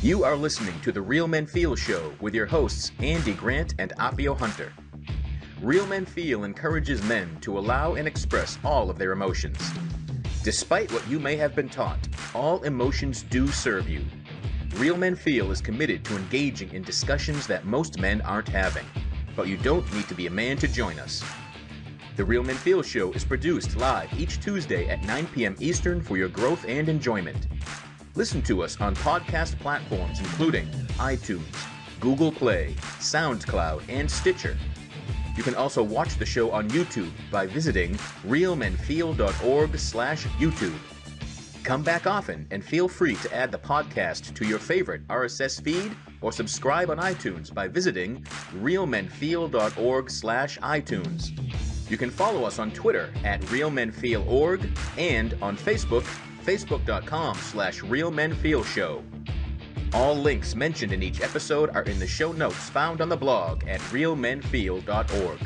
You are listening to the Real Men Feel Show with your hosts, Andy Grant and Appio Hunter. Real Men Feel encourages men to allow and express all of their emotions. Despite what you may have been taught, all emotions do serve you. Real Men Feel is committed to engaging in discussions that most men aren't having, but you don't need to be a man to join us. The Real Men Feel Show is produced live each Tuesday at 9 p.m. Eastern for your growth and enjoyment. Listen to us on podcast platforms including iTunes, Google Play, SoundCloud, and Stitcher. You can also watch the show on YouTube by visiting realmenfeel.org slash YouTube. Come back often and feel free to add the podcast to your favorite RSS feed or subscribe on iTunes by visiting realmenfeel.org slash iTunes. You can follow us on Twitter at realmenfeelorg and on Facebook facebook.com slash realmenfeelshow. All links mentioned in each episode are in the show notes found on the blog at realmenfeel.org.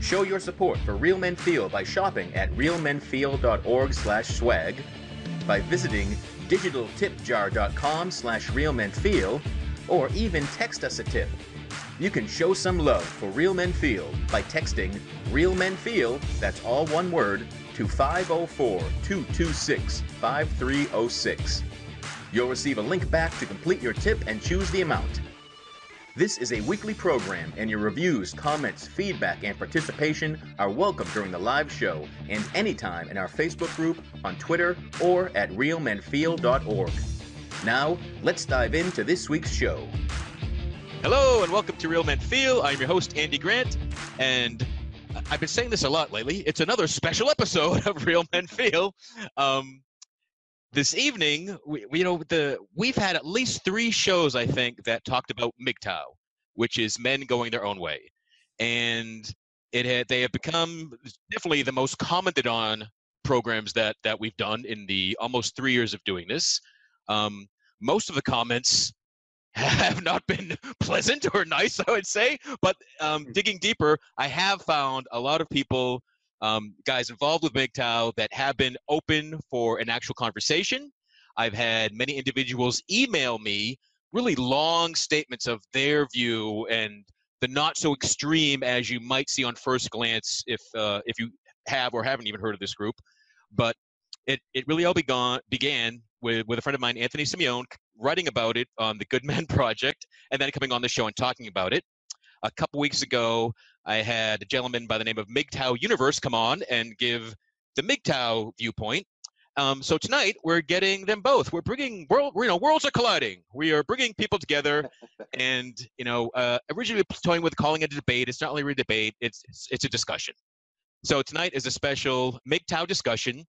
Show your support for Real Men Feel by shopping at realmenfeel.org slash swag, by visiting digitaltipjar.com slash realmenfeel, or even text us a tip. You can show some love for Real Men Feel by texting Real Men Feel, that's all one word, to 504 226 5306. You'll receive a link back to complete your tip and choose the amount. This is a weekly program, and your reviews, comments, feedback, and participation are welcome during the live show and anytime in our Facebook group, on Twitter, or at realmenfeel.org. Now, let's dive into this week's show. Hello, and welcome to Real Men Feel. I'm your host, Andy Grant, and I've been saying this a lot lately. It's another special episode of Real Men Feel. Um, this evening, we, you know, the we've had at least three shows I think that talked about MGTOW, which is men going their own way, and it had they have become definitely the most commented on programs that that we've done in the almost three years of doing this. Um, most of the comments have not been pleasant or nice, I would say. But um, Hmm. digging deeper, I have found a lot of people, um, guys involved with MGTOW, that have been open for an actual conversation. I've had many individuals email me really long statements of their view and the not so extreme as you might see on first glance if uh, if you have or haven't even heard of this group. But it, it really all began, began with, with a friend of mine, Anthony Simeone, writing about it on the Good Men Project, and then coming on the show and talking about it. A couple weeks ago, I had a gentleman by the name of MGTOW Universe come on and give the MGTOW viewpoint. Um, so tonight we're getting them both. We're bringing world, you know, worlds are colliding. We are bringing people together, and you know, uh, originally toying with calling it a debate. It's not really a debate. It's it's, it's a discussion. So tonight is a special MGTOW discussion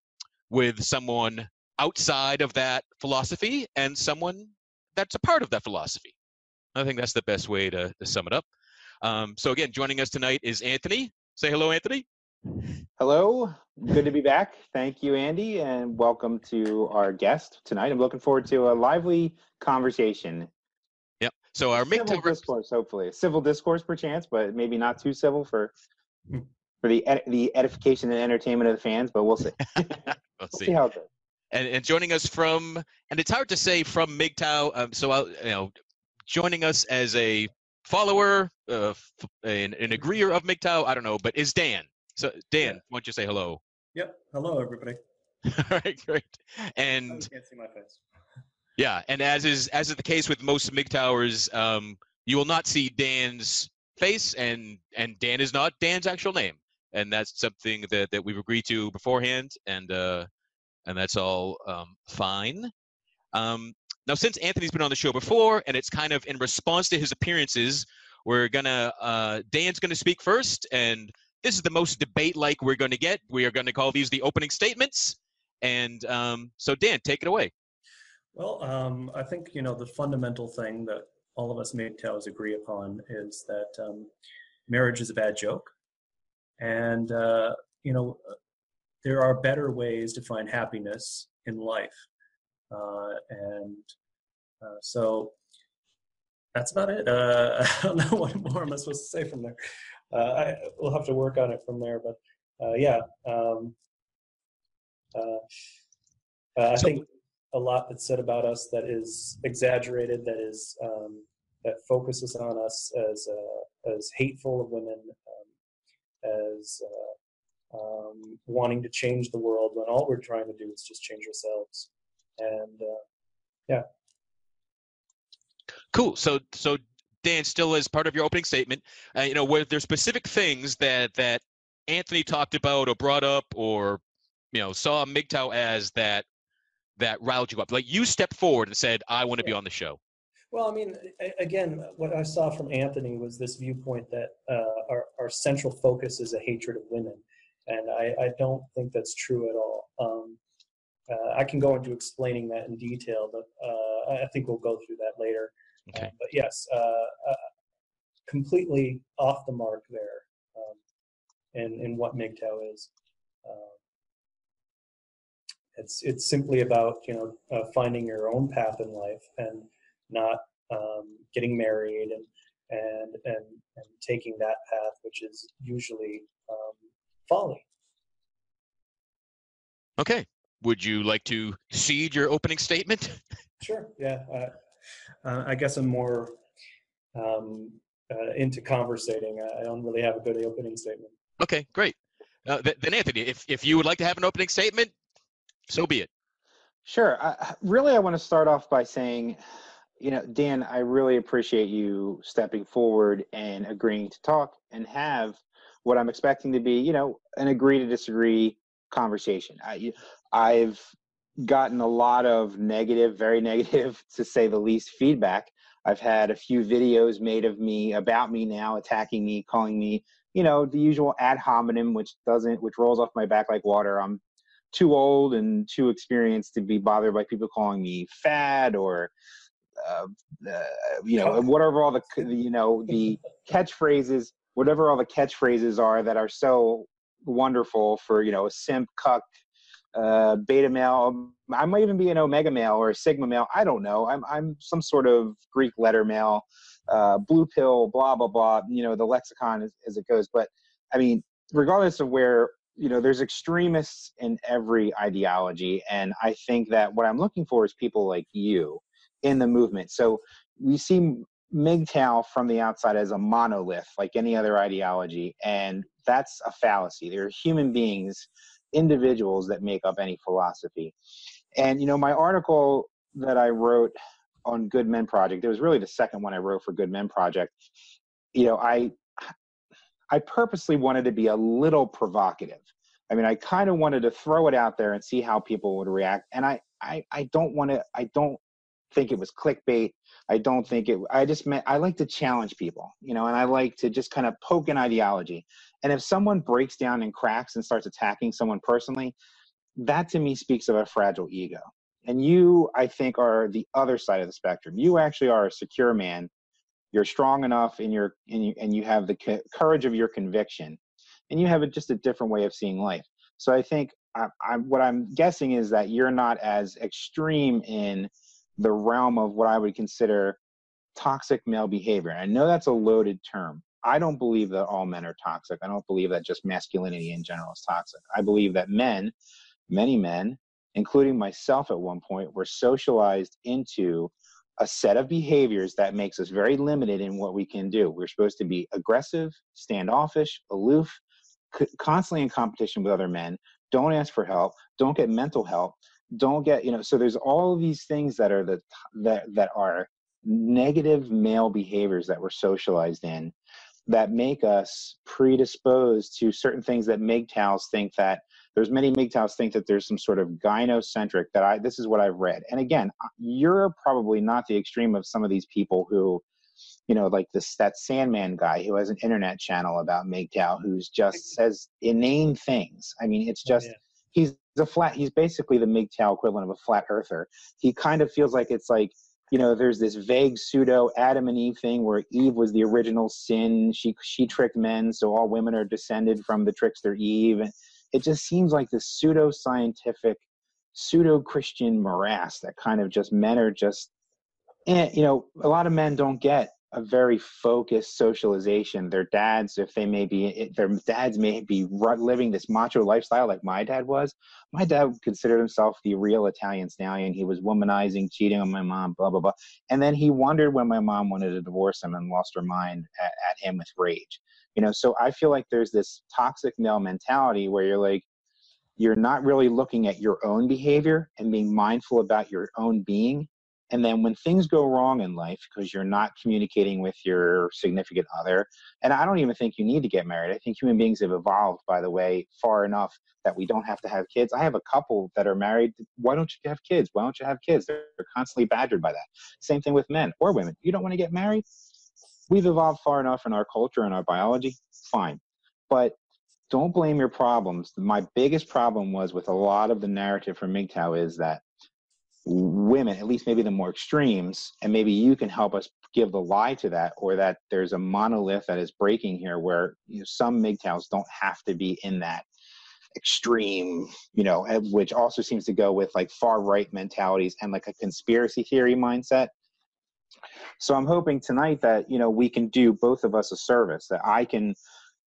with someone outside of that philosophy and someone that's a part of that philosophy. I think that's the best way to, to sum it up. Um, so again, joining us tonight is Anthony. Say hello, Anthony. Hello, good to be back. Thank you, Andy, and welcome to our guest tonight. I'm looking forward to a lively conversation. Yep. So our Civil MGTOW discourse, hopefully, civil discourse, perchance, but maybe not too civil for Hmm. for the ed- the edification and entertainment of the fans. But we'll see. We'll see. see how it goes. And, and joining us from and it's hard to say from MGTOW. Um, so I'll, you know, joining us as a follower, uh, f- an, an agreeer of MGTOW. I don't know, but is Dan. So Dan, Yeah. why don't you say hello? Yep. Hello, everybody. All right, great. Oh, And you can't see my face. yeah, and as is as is the case with most MGTOWers, um, you will not see Dan's face, and and Dan is not Dan's actual name, and that's something that that we've agreed to beforehand, and uh, and that's all um, fine. Um, now, since Anthony's been on the show before, and it's kind of in response to his appearances, we're gonna uh, Dan's gonna speak first, and this is the most debate-like we're to get. We are to call these the opening statements, and um, so Dan, take it away. Well, um, I think you know the fundamental thing that all of us MGTOWs agree upon is that um, marriage is a bad joke, and uh, you know there are better ways to find happiness in life, uh, and uh, so that's about it. Uh, I don't know what more am I supposed to say from there. Uh, I, we'll have to work on it from there, but uh, yeah. Um, uh, I So- think a lot that's said about us that is exaggerated, that is um, that focuses on us as uh, as hateful of women, um, as uh, um, wanting to change the world when all we're trying to do is just change ourselves. And uh, yeah. Cool. So so Dan, still as part of your opening statement, uh, you know, were there specific things that that Anthony talked about or brought up or you know saw MGTOW as that that riled you up? Like you stepped forward and said, "I want to be on the show." Well, I mean, again, what I saw from Anthony was this viewpoint that uh, our our central focus is a hatred of women, and I, I don't think that's true at all. Um, uh, I can go into explaining that in detail, but uh, I think we'll go through that later. Okay. Uh, but yes, uh, uh, completely off the mark there um, in, in what MGTOW is. Um, it's, it's simply about, you know, uh, finding your own path in life and not um, getting married and, and, and, and taking that path, which is usually um, folly. Okay. Would you like to cede your opening statement? Sure. Yeah. Uh, uh, I guess I'm more um, uh, into conversating. I don't really have a good opening statement. Okay, great. Uh, th- then Anthony, if if you would like to have an opening statement, so be it. Sure. I, really, I want to start off by saying, you know, Dan, I really appreciate you stepping forward and agreeing to talk and have what I'm expecting to be, you know, an agree to disagree conversation. I, I've gotten a lot of negative, very negative to say the least, feedback. I've had a few videos made of me about me now, attacking me, calling me, you know, the usual ad hominem, which doesn't, which rolls off my back like water. I'm too old and too experienced to be bothered by people calling me fat or, uh, uh, you know, whatever all the, you know, the catchphrases, whatever all the catchphrases are that are so wonderful for, you know, a simp, cuck, uh, beta male. I might even be an omega male or a sigma male. I don't know. I'm I'm some sort of Greek letter male, uh, blue pill, blah blah blah. You know the lexicon as, as it goes. But I mean, regardless of where you know, there's extremists in every ideology, and I think that what I'm looking for is people like you in the movement. So we see MGTOW from the outside as a monolith, like any other ideology, and that's a fallacy. They're human beings individuals that make up any philosophy. And you know, my article that I wrote on Good Men Project, it was really the second one I wrote for Good Men Project. You know, I I purposely wanted to be a little provocative. I mean, I kind of wanted to throw it out there and see how people would react. And I I, I don't want to I don't think it was clickbait. I don't think it I just meant I like to challenge people, you know, and I like to just kind of poke an ideology. And if someone breaks down and cracks and starts attacking someone personally, that to me speaks of a fragile ego. And you, I think, are the other side of the spectrum. You actually are a secure man. You're strong enough in your, in you, and you have the courage of your conviction, and you have a, just a different way of seeing life. So I think I, I, what I'm guessing is that you're not as extreme in the realm of what I would consider toxic male behavior. And I know that's a loaded term, I don't believe that all men are toxic. I don't believe that just masculinity in general is toxic. I believe that men, many men, including myself at one point, were socialized into a set of behaviors that makes us very limited in what we can do. We're supposed to be aggressive, standoffish, aloof, constantly in competition with other men. Don't ask for help. Don't get mental help. Don't get you know. So there's all of these things that are the that that are negative male behaviors that we're socialized in that make us predisposed to certain things that MGTOWs think that there's many MGTOWs think that there's some sort of gynocentric that I this is what I've read. And again, uh, you're probably not the extreme of some of these people who, you know, like this that Sandman guy who has an internet channel about MGTOW who's just says inane things. I mean, it's oh, just oh, yeah. he's a flat he's basically the MGTOW equivalent of a flat earther. He kind of feels like it's like you know, there's this vague pseudo Adam and Eve thing where Eve was the original sin. She she tricked men, so all women are descended from the trickster Eve. And it just seems like this pseudo scientific, pseudo Christian morass that kind of just men are just, eh, you know, a lot of men don't get a very focused socialization. Their dads, if they may be, their dads may be living this macho lifestyle like my dad was. My dad considered himself the real Italian stallion. He was womanizing, cheating on my mom, blah, blah, blah. And then he wondered when my mom wanted to divorce him and lost her mind at, at him with rage. You know, so I feel like there's this toxic male mentality where you're like, you're not really looking at your own behavior and being mindful about your own being and then when things go wrong in life because you're not communicating with your significant other, and I don't even think you need to get married. I think human beings have evolved, by the way, far enough that we don't have to have kids. I have a couple that are married. Why don't you have kids? Why don't you have kids? They're, constantly badgered by that. Same thing with men or women. You don't want to get married? We've evolved far enough in our culture and our biology. Fine. But don't blame your problems. My biggest problem was with a lot of the narrative from MGTOW is that women, at least maybe the more extremes, and maybe you can help us give the lie to that, or that there's a monolith that is breaking here where you know, some MGTOWs don't have to be in that extreme, you know, which also seems to go with like far right mentalities and like a conspiracy theory mindset. So I'm hoping tonight that, you know, we can do both of us a service, that I can,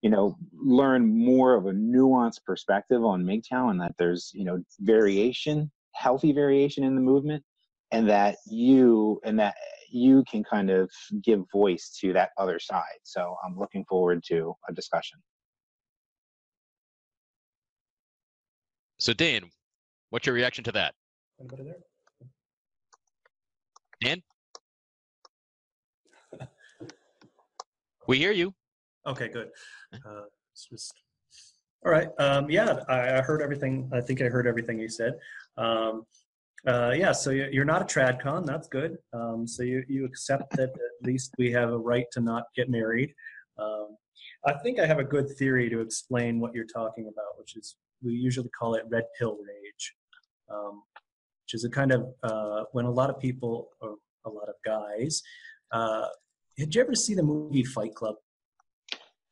you know, learn more of a nuanced perspective on MGTOW and that there's, you know, variation healthy variation in the movement and that you and that you can kind of give voice to that other side. So i'm looking forward to a discussion. So dan what's your reaction to that? Anybody there? Dan? We hear you. Okay good. Uh, just all right um, yeah I, I heard everything i think i heard everything you said um, uh, yeah, so you're not a tradcon. That's good. Um, so you, you accept that at least we have a right to not get married. Um, I think I have a good theory to explain what you're talking about, which is we usually call it red pill rage, um, which is a kind of uh, when a lot of people or a lot of guys. Uh, did you ever see the movie Fight Club?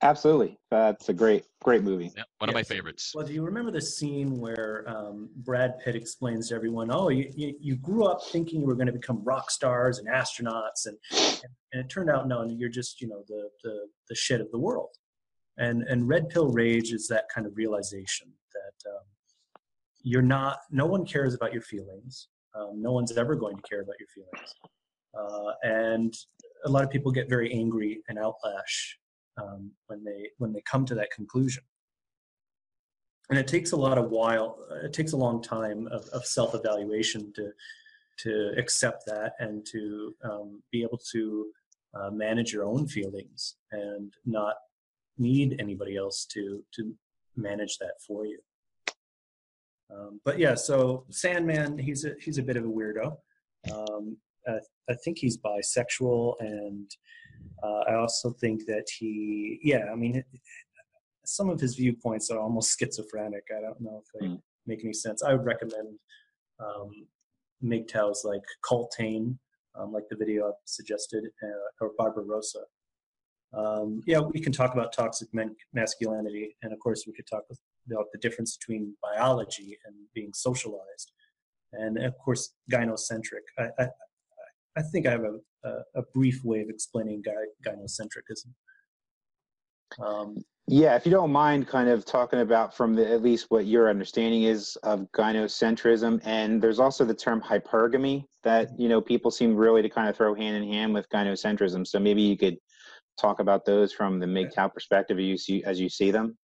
Absolutely, that's a great, great movie. Yeah, one of my favorites. Well, do you remember the scene where um, Brad Pitt explains to everyone, "Oh, you, you, you grew up thinking you were going to become rock stars and astronauts, and and it turned out no, you're just you know the the the shit of the world." And and red pill rage is that kind of realization that um, you're not. No one cares about your feelings. Um, no one's ever going to care about your feelings, uh, and a lot of people get very angry and outlash um, when they when they come to that conclusion. And it takes a lot of while it takes a long time of, of self-evaluation to to accept that and to um, be able to uh, manage your own feelings and not need anybody else to to manage that for you. Um, but yeah so sandman he's a he's a bit of a weirdo. Um, I, I think he's bisexual and uh, I also think that he, yeah, I mean, some of his viewpoints are almost schizophrenic. I don't know if they mm. make any sense. I would recommend um, MGTOWs like Cultane, um, like the video I've suggested, uh, or Barbarossa. Um, yeah, we can talk about toxic men- masculinity, and of course, we could talk about the difference between biology and being socialized, and of course, gynocentric. I, I, I think I have a, a, a brief way of explaining gy- gynocentrism. Um, yeah, if you don't mind, kind of talking about from the at least what your understanding is of gynocentrism, and there's also the term hypergamy that you know people seem really to kind of throw hand in hand with gynocentrism. So maybe you could talk about those from the MGTOW perspective as you see as you see them.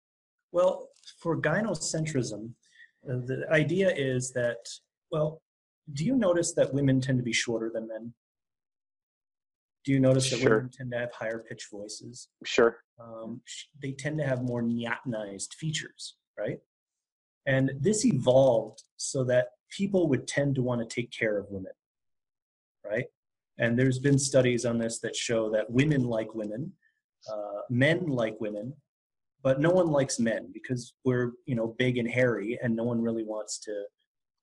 Well, for gynocentrism, uh, the idea is that well, do you notice that women tend to be shorter than men? Do you notice that sure. women tend to have higher pitch voices? Sure. Um, they tend to have more neotenized features, right? And this evolved so that people would tend to want to take care of women, right? And there's been studies on this that show that women like women, uh, men like women, but no one likes men because we're you know big and hairy, and no one really wants to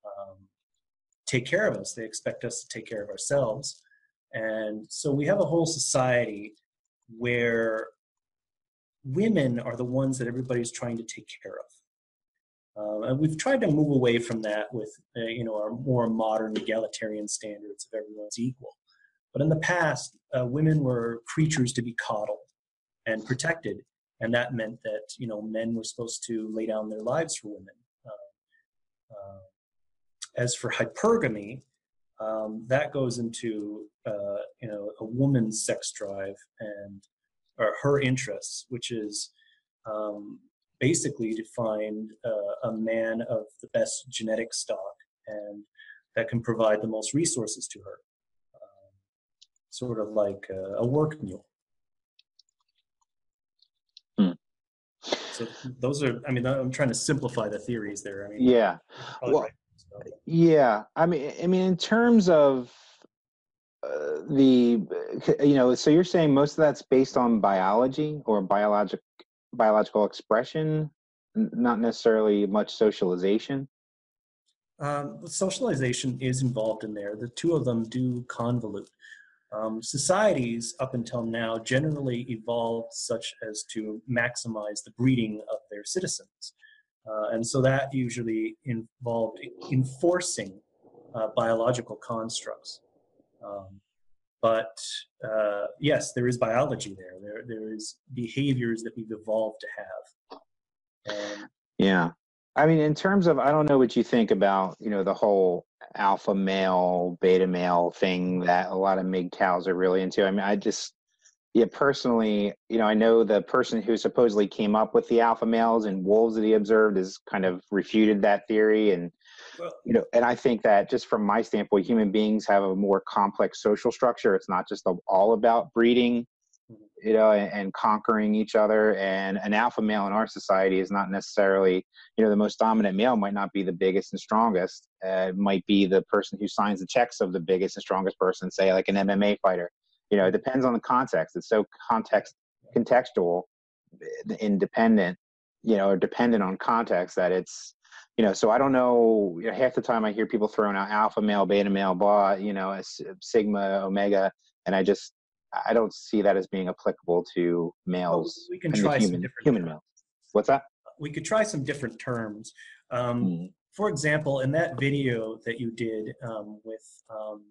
um, take care of us. They expect us to take care of ourselves. And so we have a whole society where women are the ones that everybody's trying to take care of. Uh, and we've tried to move away from that with, uh, you know, our more modern egalitarian standards of everyone's equal. But in the past, uh, women were creatures to be coddled and protected, and that meant that you know men were supposed to lay down their lives for women. As for hypergamy, um, that goes into uh, you know a woman's sex drive and or her interests, which is um, basically to find uh, a man of the best genetic stock and that can provide the most resources to her, um, sort of like a, a work mule. Hmm. So those are, I mean, I'm trying to simplify the theories there. I mean, Yeah. Well, right. Yeah, I mean, I mean, in terms of uh, the, you know, so you're saying most of that's based on biology or biologic biological expression, not necessarily much socialization. Um, socialization is involved in there. The two of them do convolute. Um, societies up until now generally evolved such as to maximize the breeding of their citizens. Uh, and so that usually involved enforcing uh, biological constructs. Um, but uh, yes, there is biology there. There, there is behaviors that we've evolved to have. Yeah. I mean, in terms of, I don't know what you think about, you know, the whole alpha male, beta male thing that a lot of MIG MGTOWs are really into. I mean, I just, yeah, personally, you know, I know the person who supposedly came up with the alpha males and wolves that he observed has kind of refuted that theory. And, well, you know, and I think that just from my standpoint, human beings have a more complex social structure. It's not just all about breeding you know, and, and conquering each other. And an alpha male in our society is not necessarily, you know, the most dominant male might not be the biggest and strongest. Uh, it might be the person who signs the checks of the biggest and strongest person, say like an MMA fighter. You know, it depends on the context. It's so context contextual, eh, independent, you know, or dependent on context that it's, you know, so I don't know. You know, half the time I hear people throwing out alpha male, beta male, blah, you know, s- sigma, omega, and I just I don't see that as being applicable to males we can try some human different human males. What's that? we could try some different terms. Um, Mm. for example, in that video that you did um, with um,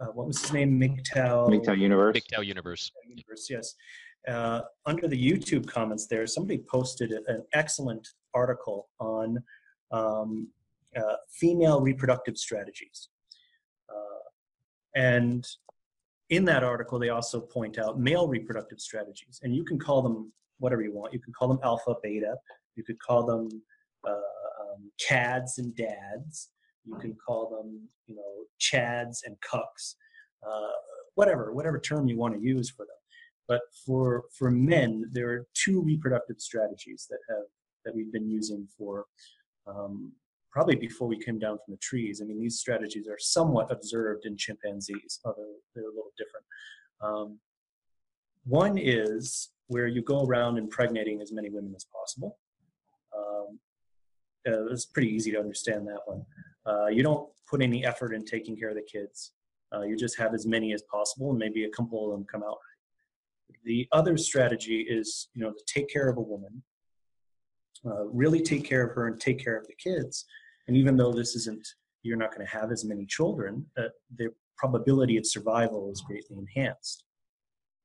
uh, what was his name, MGTOW, MGTOW universe. MGTOW universe. Universe, yes. Uh, under the YouTube comments there, somebody posted an excellent article on um, uh, female reproductive strategies. Uh, and in that article, they also point out male reproductive strategies. And you can call them whatever you want. You can call them alpha, beta. You could call them uh, um, cads and dads. You can call them, you know, chads and cucks. Uh, whatever, whatever term you want to use for them. But for for men, there are two reproductive strategies that have that we've been using for um, probably before we came down from the trees. I mean, these strategies are somewhat observed in chimpanzees, although they're a little different. Um, one is where you go around impregnating as many women as possible. Uh, it's pretty easy to understand that one. Uh, you don't put any effort in taking care of the kids. Uh, you just have as many as possible, and maybe a couple of them come out. The other strategy is, you know, to take care of a woman, uh, really take care of her and take care of the kids. And even though this isn't, you're not going to have as many children, uh, the probability of survival is greatly enhanced.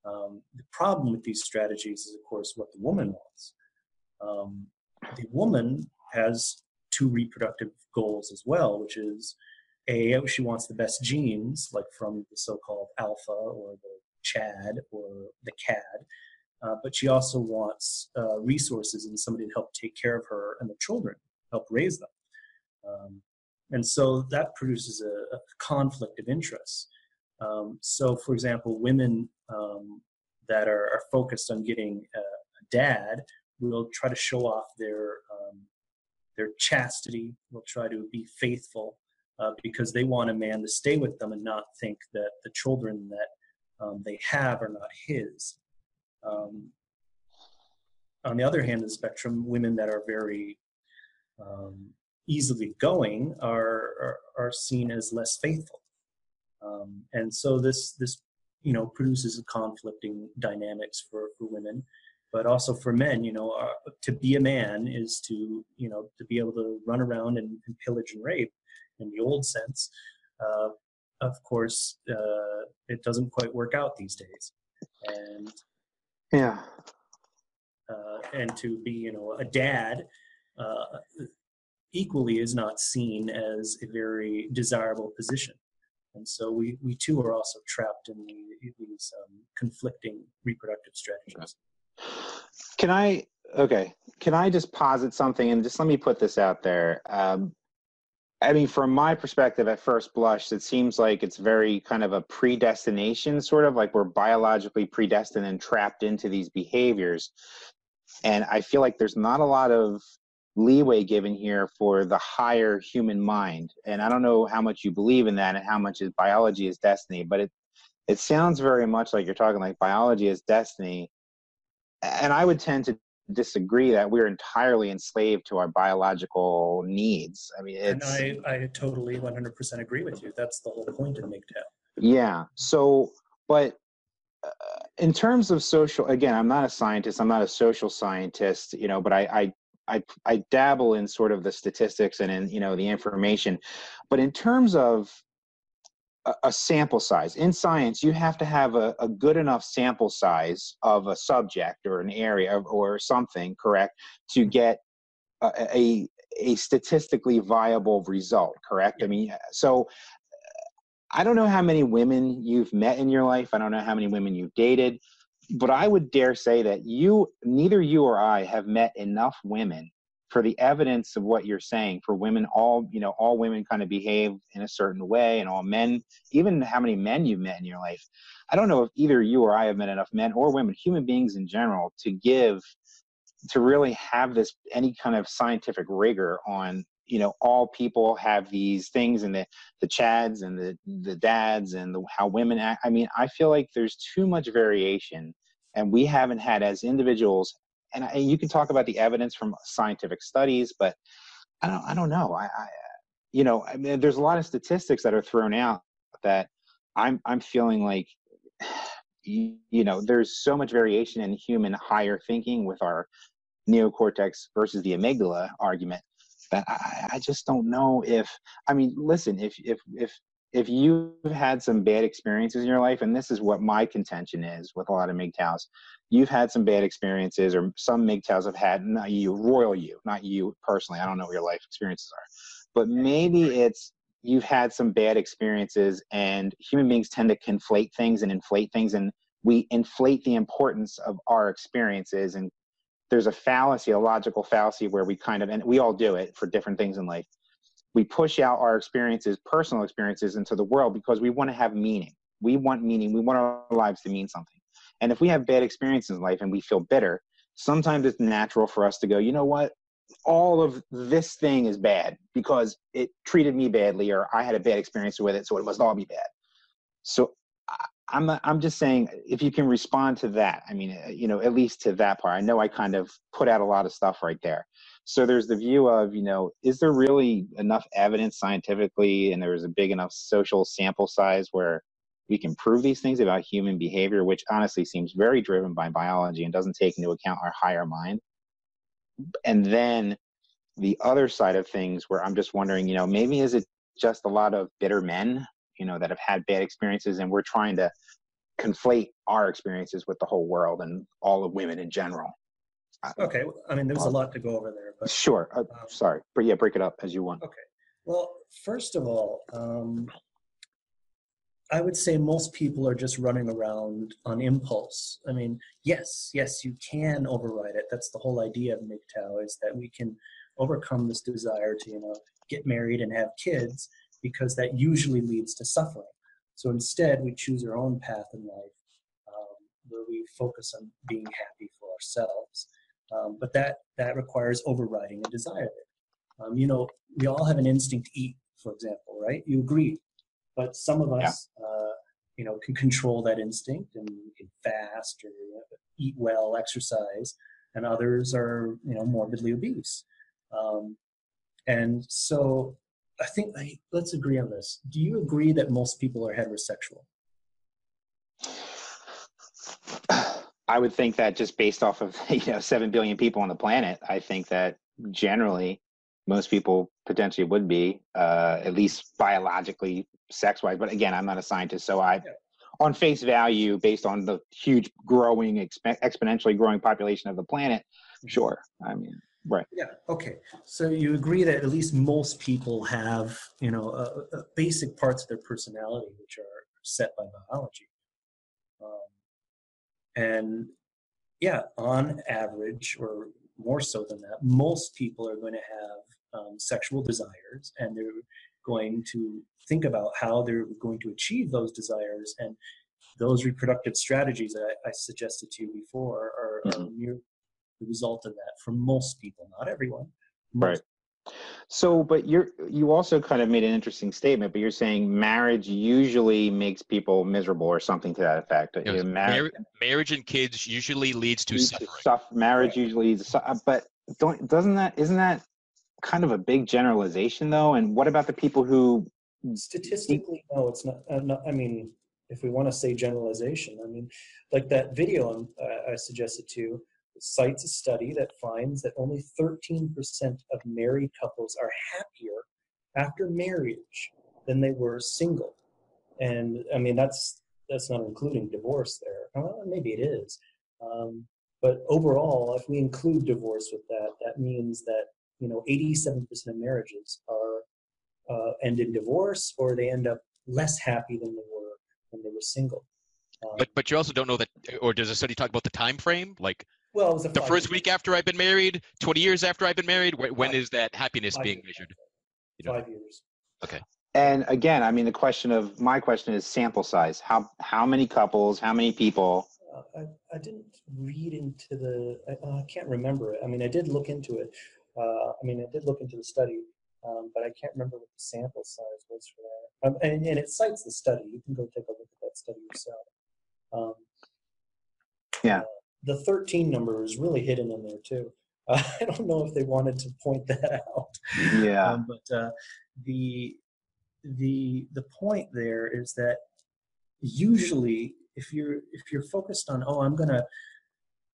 Um, the problem with these strategies is, of course, what the woman wants. Um, the woman has two reproductive goals as well, which is a she wants the best genes, like from the so-called alpha or the chad or the cad, uh, but she also wants uh, resources and somebody to help take care of her and the children, help raise them. Um, and so that produces a, a conflict of interests. Um, so, for example, women um, that are, are, focused on getting a, a, dad will try to show off their their chastity. Will try to be faithful uh, because they want a man to stay with them and not think that the children that um, they have are not his. Um, on the other hand of the spectrum, women that are very um, easily going are, are, are seen as less faithful, um, and so this this you know produces a conflicting dynamics for for women, but also for men. You know, uh, to be a man is to you know to be able to run around and, and pillage and rape in the old sense. Uh, of course, uh, it doesn't quite work out these days. And yeah, uh, and to be you know a dad uh, equally is not seen as a very desirable position. And so we, we too are also trapped in the, these um, conflicting reproductive strategies. Can I, okay, can I just posit something and just let me put this out there? Um, I mean, from my perspective, at first blush, it seems like it's very kind of a predestination, sort of like we're biologically predestined and trapped into these behaviors. And I feel like there's not a lot of leeway given here for the higher human mind. And I don't know how much you believe in that and how much is biology is destiny, but it it sounds very much like you're talking like biology is destiny. And I would tend to disagree that we're entirely enslaved to our biological needs. I mean, it's. And I, I totally 100% agree with you. That's the whole point of MGTOW. Yeah. So, but uh, in terms of social, again, I'm not a scientist. I'm not a social scientist, you know, but I, I I I dabble in sort of the statistics and in you know the information, but in terms of a, a sample size in science, you have to have a, a, good enough sample size of a subject or an area or something, correct, to mm-hmm. get a, a, a statistically viable result, correct? I mean, so I don't know how many women you've met in your life. I don't know how many women you've dated but I would dare say that you, neither you or I, have met enough women for the evidence of what you're saying. For women, all you know, all women kind of behave in a certain way, and all men, even how many men you've met in your life. I don't know if either you or I have met enough men or women, human beings in general, to give, to really have this any kind of scientific rigor on you know all people have these things and the the chads and the the dads and the, how women act i mean i feel like there's too much variation and we haven't had as individuals and, I, you can talk about the evidence from scientific studies but i don't i don't know. I, I you know I mean, there's a lot of statistics that are thrown out that i'm i'm feeling like you, you know there's so much variation in human higher thinking with our neocortex versus the amygdala argument that I, I just don't know if I mean, listen, if if if if you've had some bad experiences in your life, and this is what my contention is with a lot of MGTOWs, you've had some bad experiences, or some MGTOWs have had, not you, royal you, not you personally. I don't know what your life experiences are, but maybe it's you've had some bad experiences, and human beings tend to conflate things and inflate things, and we inflate the importance of our experiences and there's a fallacy, a logical fallacy where we kind of, and we all do it for different things in life. We push out our experiences, personal experiences into the world because we want to have meaning. We want meaning. We want our lives to mean something. And if we have bad experiences in life and we feel bitter, sometimes it's natural for us to go, you know what? All of this thing is bad because it treated me badly or I had a bad experience with it, so it must all be bad. So I'm I'm just saying if you can respond to that. I mean, uh, you know, at least to that part. I know I kind of put out a lot of stuff right there. So there's the view of, you know, is there really enough evidence scientifically and there's a big enough social sample size where we can prove these things about human behavior, which honestly seems very driven by biology and doesn't take into account our higher mind. And then the other side of things where I'm just wondering, you know, maybe is it just a lot of bitter men you know that have had bad experiences and we're trying to conflate our experiences with the whole world and all of women in general. Okay i mean there's a lot to go over there but sure uh, um, sorry but yeah break it up as you want. Okay well first of all um, i would say most people are just running around on impulse. I mean yes yes you can override it. That's the whole idea of MGTOW is that we can overcome this desire to you know get married and have kids because that usually leads to suffering. So instead, we choose our own path in life um, where we focus on being happy for ourselves. Um, but that, that requires overriding a desire. Um, you know, we all have an instinct to eat, for example, right? You agree. But some of us, yeah. uh, you know, can control that instinct and we can fast or you know, eat well, exercise, and others are, you know, morbidly obese. Um, and so I think let's agree on this. Do you agree that most people are heterosexual? I would think that just based off of you know seven billion people on the planet, I think that generally most people potentially would be uh, at least biologically sex wise. But again, I'm not a scientist, so I yeah. on face value based on the huge growing exp- exponentially growing population of the planet Mm-hmm. sure i mean right Yeah. Okay. So you agree that at least most people have, you know, uh, uh, basic parts of their personality which are set by biology. Um, and yeah, on average, or more so than that, most people are going to have um, sexual desires, and they're going to think about how they're going to achieve those desires and those reproductive strategies that I, I suggested to you before are, are mere the result of that for most people, not everyone. Right. So, but you're you also kind of made an interesting statement, but you're saying marriage usually makes people miserable or something to that effect. You know, mar- mar- marriage and kids usually leads to leads to suffering. suff- marriage usually leads to su- but don't doesn't that isn't that kind of a big generalization though? And what about the people who Statistically, no, it's not, uh, not. I mean, if we want to say generalization, I mean, like that video uh, I suggested to you cites a study that finds that only 13% of married couples are happier after marriage than they were single. And I mean, that's that's not including divorce there. Well, maybe it is. Um, but overall, if we include divorce with that, that means that you know 87% of marriages are uh, end in divorce or they end up less happy than they were when they were single. Um, But but you also don't know that, or does the study talk about the time frame? Like well, it was a the first week after I've been married, 20 years after I've been married. Wh- When Five- is that happiness five being years. measured? you know. five years. Okay. And again, I mean the question of my question is sample size. How how many couples, how many people? Uh, I, I didn't read into the, I, uh, I can't remember it. I mean, I did look into it. Uh, I mean, I did look into the study, um, but I can't remember what the sample size was for that. Um, and, and it cites the study. You can go take a look at that study yourself. Um, Yeah. The 13 number is really hidden in there too. Uh, I don't know if they wanted to point that out. Yeah. Um, but uh, the the the point there is that usually if you're if you're focused on oh I'm gonna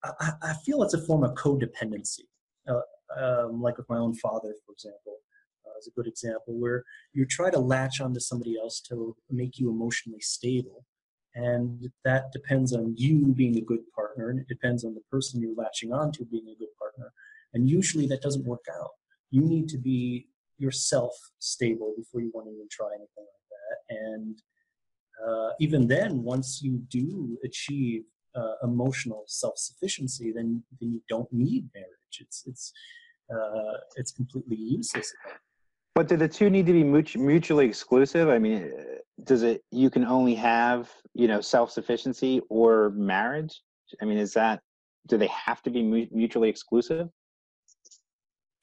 I, I- I feel it's a form of codependency. Uh, um, like with my own father, for example, uh, is a good example where you try to latch onto somebody else to make you emotionally stable, and that depends on you being a good partner, and it depends on the person you're latching onto being a good partner, and usually that doesn't work out. You need to be yourself stable before you want to even try anything like that, and uh, even then, once you do achieve uh, emotional self-sufficiency, then then you don't need marriage. It's it's uh, it's completely useless. But do the two need to be mutually exclusive? I mean, uh, does it? You can only have you know self sufficiency or marriage. I mean, is that? Do they have to be mutually exclusive?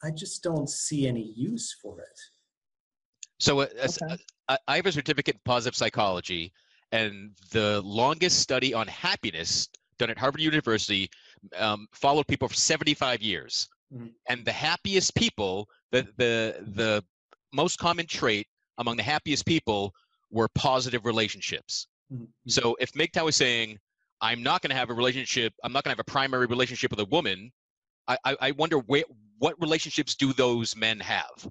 I just don't see any use for it. So uh, Okay. I I have a certificate in positive psychology, and the longest study on happiness done at Harvard University um, followed people for 75 years. Mhm. And the happiest people, the, the, the most common trait among the happiest people were positive relationships. Mhm. So if MGTOW is saying, I'm not going to have a relationship, I'm not going to have a primary relationship with a woman, I, I, I wonder where, what relationships do those men have?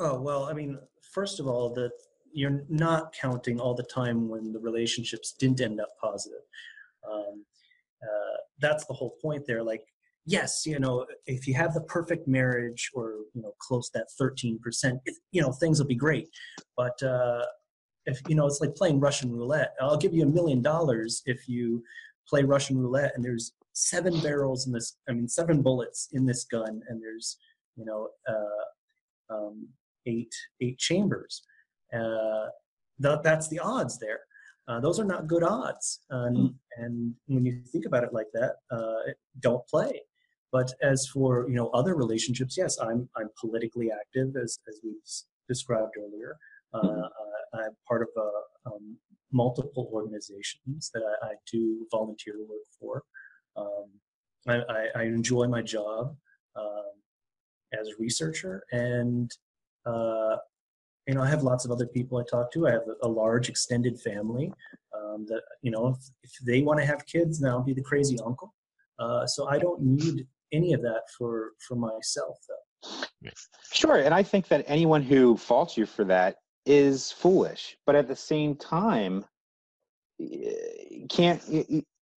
Oh well, I mean, first of all, that you're not counting all the time when the relationships didn't end up positive. Um, uh, that's the whole point there. Like, yes, you know, if you have the perfect marriage or you know close to that thirteen percent, you know, things will be great. But uh, if you know, it's like playing Russian roulette. I'll give you a million dollars if you play Russian roulette and there's seven barrels in this. I mean, seven bullets in this gun, and there's you know. Uh, um, eight eight chambers. Uh, that that's the odds there. Uh, those are not good odds, um, and when you think about it like that, uh, don't play. But as for you know other relationships, yes, I'm I'm politically active as as we described earlier. Uh, I'm part of uh, um, multiple organizations that I, I, do volunteer work for. Um, I, I, I, enjoy my job um, as a researcher, and uh, you know, I have lots of other people I talk to. I have a, a large extended family um, that, you know, if, if they want to have kids, then I'll be the crazy uncle. Uh, so I don't need any of that for, for myself, though. Sure. And I think that anyone who faults you for that is foolish. But at the same time, can't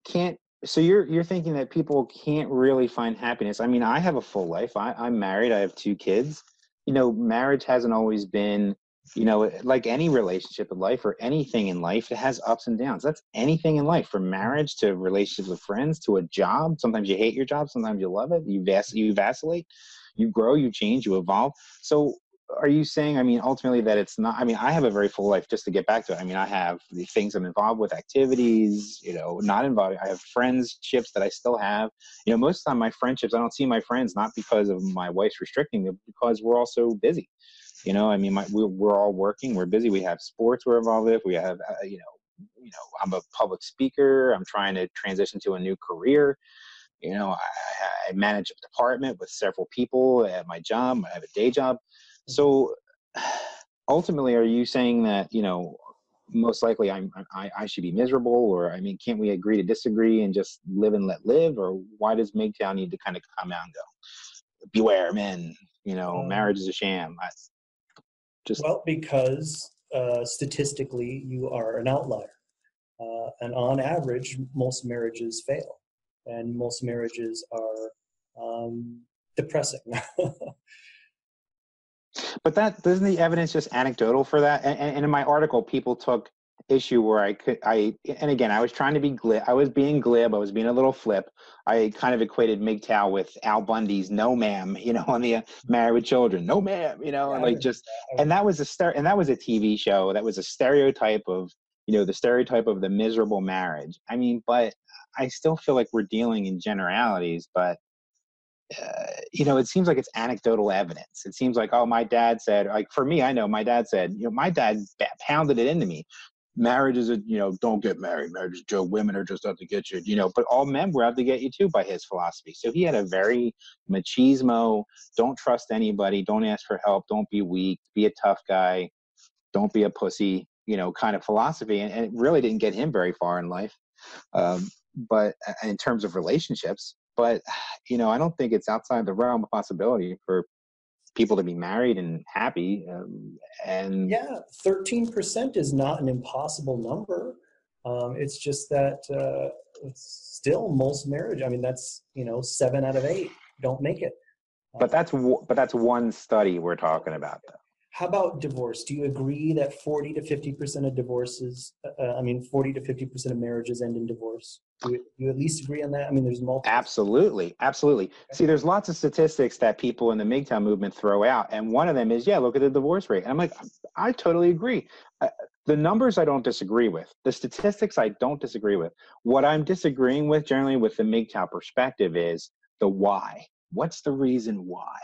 can't so you're you're thinking that people can't really find happiness i mean i have a full life I, i'm married i have two kids you know marriage hasn't always been you know like any relationship in life or anything in life it has ups and downs. That's anything in life from marriage to relationships with friends to a job. Sometimes you hate your job sometimes you love it. You vac- you vacillate you grow you change you evolve. So are you saying i mean ultimately that it's not i mean i have a very full life just to get back to it. I mean i have the things i'm involved with activities you know not involved i have friendships that i still have. You know most of the time my friendships i don't see my friends not because of my wife's restricting them because we're all so busy you know i mean my, we're, we're all working we're busy we have sports we're involved with we have uh, you know you know i'm a public speaker i'm trying to transition to a new career you know I, I manage a department with several people at my job i have a day job so ultimately, are you saying that you know most likely I'm I, I should be miserable, or I mean, can't we agree to disagree and just live and let live, or why does MGTOW need to kind of come out and go? Beware, men. You know, um, marriage is a sham. I, just well, because uh, statistically, you are an outlier, uh, and on average, most marriages fail, and most marriages are um, depressing. But that doesn't the evidence just anecdotal for that? And, and, in my article, people took issue where I could I and again I was trying to be glib. I was being glib. I was being a little flip. I kind of equated MGTOW with Al Bundy's "No Ma'am," you know, on the uh, Married with Children, "No Ma'am," you know, and like just and that was a star and that was a TV show. That was a stereotype of you know the stereotype of the miserable marriage. I mean, but I still feel like we're dealing in generalities, but uh, you know, it seems like it's anecdotal evidence. It seems like, oh, my dad said, like for me, I know my dad said, you know, my dad pounded it into me. Marriage is a, you know, don't get married. Marriage is joke. Women are just out to get you, you know, but all men were out to get you too by his philosophy. So he had a very machismo, don't trust anybody, don't ask for help, don't be weak, be a tough guy, don't be a pussy, you know, kind of philosophy. And, and it really didn't get him very far in life. Um, but in terms of relationships, but you know, I don't think it's outside the realm of possibility for people to be married and happy. Um, and yeah, thirteen percent is not an impossible number. Um, it's just that uh, still most marriage. I mean, that's you know seven out of eight don't make it. But that's but that's one study we're talking about, though. How about divorce? Do you agree that 40 to 50% of divorces, uh, uh I mean, 40 to 50% of marriages end in divorce? Do you, you, at least agree on that? I mean, there's multiple. Absolutely. Absolutely. See, there's lots of statistics that people in the MGTOW movement throw out. And one of them is, yeah, look at the divorce rate. And I'm like, I totally agree. Uh, the numbers I don't disagree with. The statistics I don't disagree with. What I'm disagreeing with generally with the MGTOW perspective is the why. What's the reason why?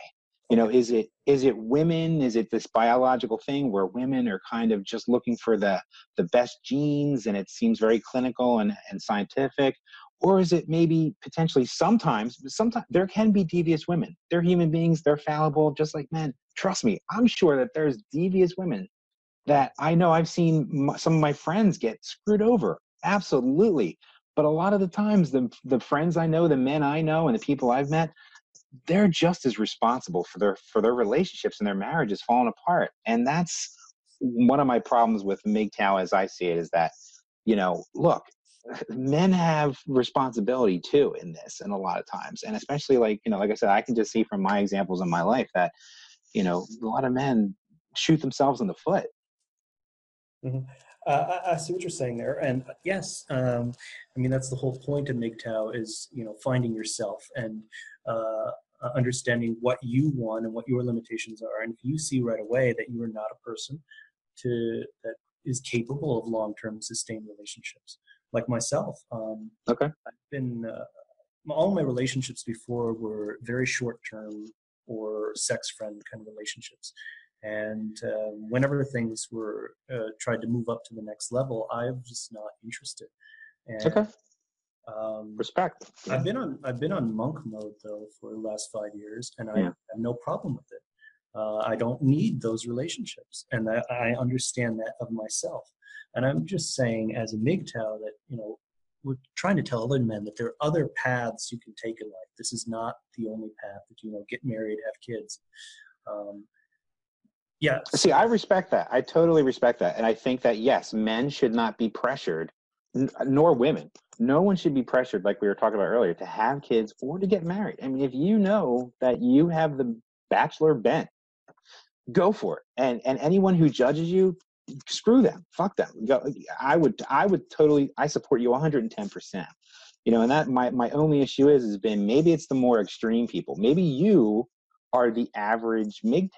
You know is it is it women? Is it this biological thing where women are kind of just looking for the the best genes and it seems very clinical and, and scientific? Or is it maybe potentially sometimes sometimes there can be devious women. They're human beings they're fallible just like men. Trust me i'm sure that there's devious women that i know i've seen some of my friends get screwed over. Absolutely. But a lot of the times the the friends i know the men i know and the people i've met they're just as responsible for their for their relationships and their marriages falling apart. And that's one of my problems with MGTOW as I see it is that you know look men have responsibility too in this and a lot of times. And especially like you know like I said I can just see from my examples in my life that you know a lot of men shoot themselves in the foot. Mm-hmm. Uh, I, I, see what you're saying there, and uh, yes, um, I mean that's the whole point of MGTOW is you know finding yourself and uh, uh, understanding what you want and what your limitations are. And if you see right away that you are not a person to that is capable of long-term sustained relationships, like myself, um, okay, I've been uh, all my relationships before were very short-term or sex friend kind of relationships and uh, whenever things were uh, tried to move up to the next level, I was just not interested. And, okay. Um, Respect. Yeah. I've been on I've been on monk mode though for the last five years, and I yeah. have no problem with it. Uh, I don't need those relationships, and I, I understand that of myself. And I'm just saying, as a MGTOW, that you know, we're trying to tell other men that there are other paths you can take in life. This is not the only path that you know, get married, have kids. Um, yeah. See, I respect that. I totally respect that. And I think that, yes, men should not be pressured nor women. No one should be pressured, like we were talking about earlier, to have kids or to get married. I mean, if you know that you have the bachelor bent, go for it. And and anyone who judges you, screw them, fuck them. Go. I would I would totally I support you 110 percent. You know, and that my my only issue is has been maybe it's the more extreme people. Maybe you are the average MGTOW.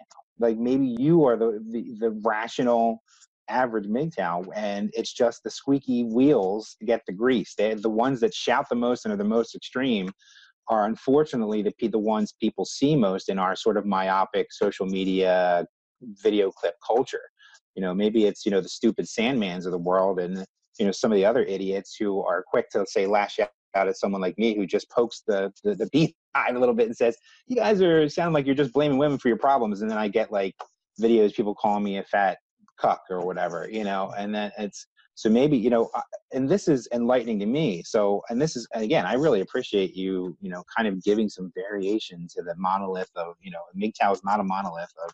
Like maybe you are the the, the rational average MGTOW, and it's just the squeaky wheels get the grease. They the ones that shout the most and are the most extreme are unfortunately the the ones people see most in our sort of myopic social media video clip culture. You know, maybe it's you know the stupid Sandmans of the world, and you know some of the other idiots who are quick to say lash out at someone like me who just pokes the the, the beef a little bit and says, "You guys are sound like you're just blaming women for your problems," and then I get like videos people calling me a fat cuck or whatever, you know, and then it's so maybe you know, and this is enlightening to me. So, and this is again, I really appreciate you, you know, kind of giving some variation to the monolith of you know, MGTOW is not a monolith of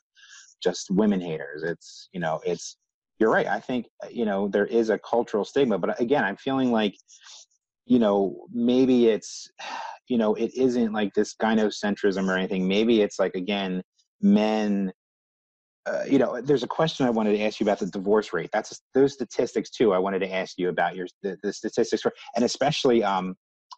just women haters. It's you know, it's you're right. I think you know there is a cultural stigma, but again, I'm feeling like you know maybe it's you know it isn't like this gynocentrism or anything. Maybe it's like again men uh, you know, there's a question I wanted to ask you about the divorce rate. That's those statistics too. I wanted to ask you about your the, the statistics for, and especially um,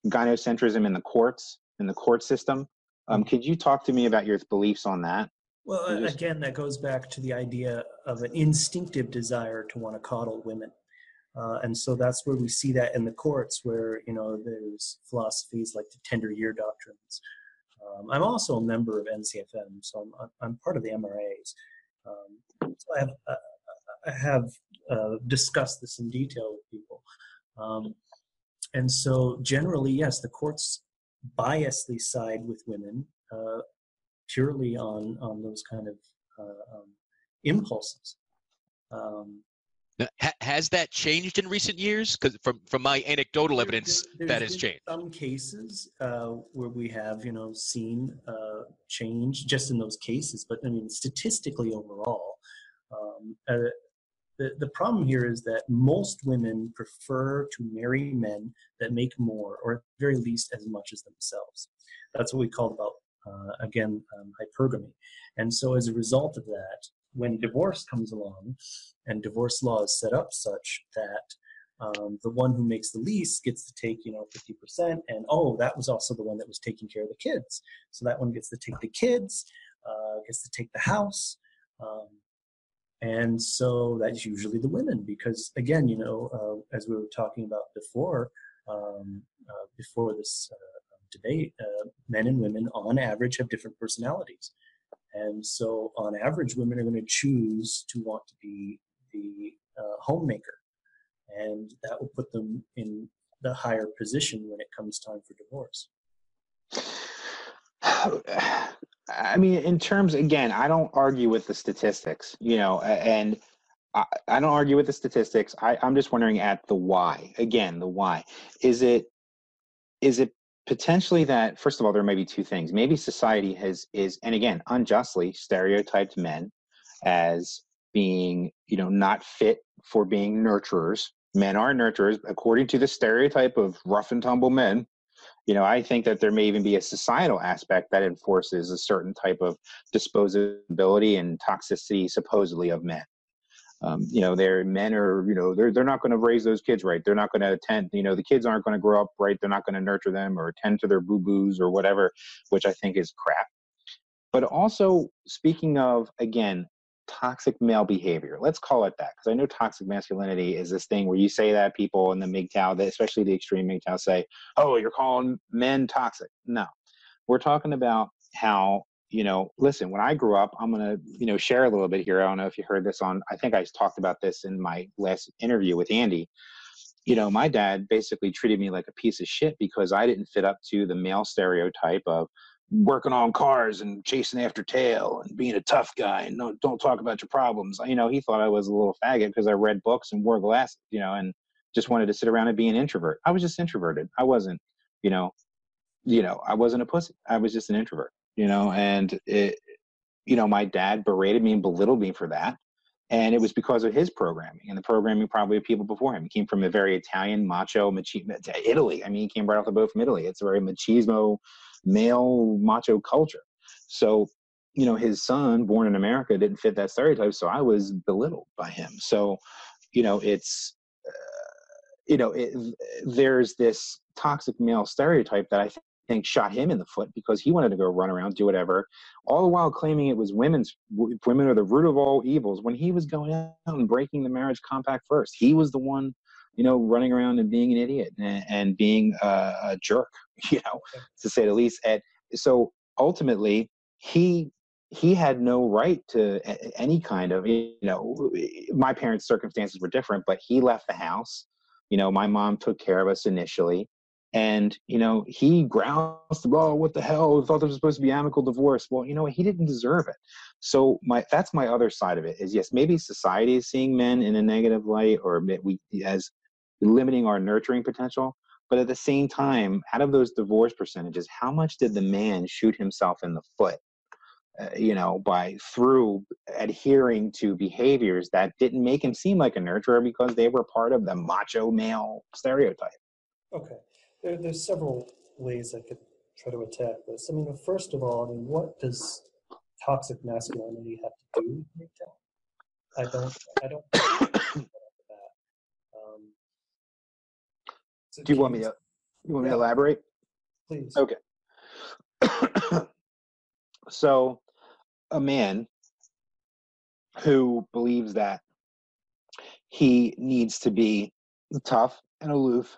gynocentrism in the courts in the court system. Um, could you talk to me about your beliefs on that? Well, just, again, that goes back to the idea of an instinctive desire to want to coddle women. Uh, and so that's where we see that in the courts, where you know there's philosophies like the tender year doctrines. Um, I'm also a member of NCFM, so I'm, I'm part of the MRAs. Um, so I have, uh, I have uh, discussed this in detail with people. Um, and so generally, yes, the courts bias the side with women uh, purely on, on those kind of uh, um, Um, has that changed in recent years? Because from from my anecdotal evidence, that has changed. Some cases uh, where we have you know seen uh, change just in those cases, but I mean statistically overall, um, uh, the the problem here is that most women prefer to marry men that make more, or at the very least as much as themselves. That's what we call about uh, again um, hypergamy, and so as a result of that, when divorce comes along, and divorce law is set up such that um, the one who makes the lease gets to take you know 50% and oh that was also the one that was taking care of the kids. So that one gets to take the kids uh, gets to take the house um, and so that's usually the women because again you know uh, as we were talking about before um, uh, before this uh, debate uh, men and women on average have different personalities and so, on average, women are going to choose to want to be the uh, homemaker. And that will put them in the higher position when it comes time for divorce. I mean, in terms, again, I don't argue with the statistics, you know, and I, I don't argue with the statistics. I, I'm just wondering at the why. Again, the why. Is it is it potentially that first of all there may be two things. Maybe society has is and again unjustly stereotyped men as being you know not fit for being nurturers. Men are nurturers according to the stereotype of rough and tumble men. You know i think that there may even be a societal aspect that enforces a certain type of disposability and toxicity supposedly of men um, you know, their men are, you know, they're they're not going to raise those kids right. They're not going to attend. You know, the kids aren't going to grow up right. They're not going to nurture them or attend to their boo boos or whatever, which I think is crap. But also, speaking of again, toxic male behavior. Let's call it that because I know toxic masculinity is this thing where you say that people in the MGTOW, especially the extreme MGTOW, say, "Oh, you're calling men toxic." No, we're talking about how you know, listen, when I grew up, I'm going to, you know, share a little bit here. I don't know if you heard this on, I think I talked about this in my last interview with Andy. You know, my dad basically treated me like a piece of shit because I didn't fit up to the male stereotype of working on cars and chasing after tail and being a tough guy and no, don't talk about your problems. You know, he thought I was a little faggot because I read books and wore glasses, you know, and just wanted to sit around and be an introvert. I was just introverted. I wasn't, you know, you know, I wasn't a pussy. I was just an introvert you know, and it, you know, my dad berated me and belittled me for that. and it was because of his programming and the programming probably of people before him. He came from a very Italian macho machismo Italy. I mean, he came right off the boat from Italy. It's a very machismo, male macho culture. So, you know, his son, born in America, didn't fit that stereotype. So I was belittled by him. So, you know, it's, uh, you know, it, there's this toxic male stereotype that I think shot him in the foot because he wanted to go run around, do whatever, all the while claiming it was women's women are the root of all evils. When he was going out and breaking the marriage compact first, he was the one, you know, running around and being an idiot and, and being a, a, jerk, you know, to say the least. And so ultimately, he he had no right to any kind of you know my parents circumstances were different but he left the house you know my mom took care of us initially and you know he groused oh what the hell? I thought there was supposed to be amicable divorce. Well you know he didn't deserve it. So my that's my other side of it is yes maybe society is seeing men in a negative light or we as limiting our nurturing potential but at the same time out of those divorce percentages how much did the man shoot himself in the foot uh, you know by through adhering to behaviors that didn't make him seem like a nurturer because they were part of the macho male stereotype? Okay there, there's several ways I could try to attack this. I mean, first of all, I mean, what does toxic masculinity have to do with MGTOW? I don't. I don't. um, so do you want me to? You want yeah. me to elaborate? Please. Okay. so, a man who believes that he needs to be tough and aloof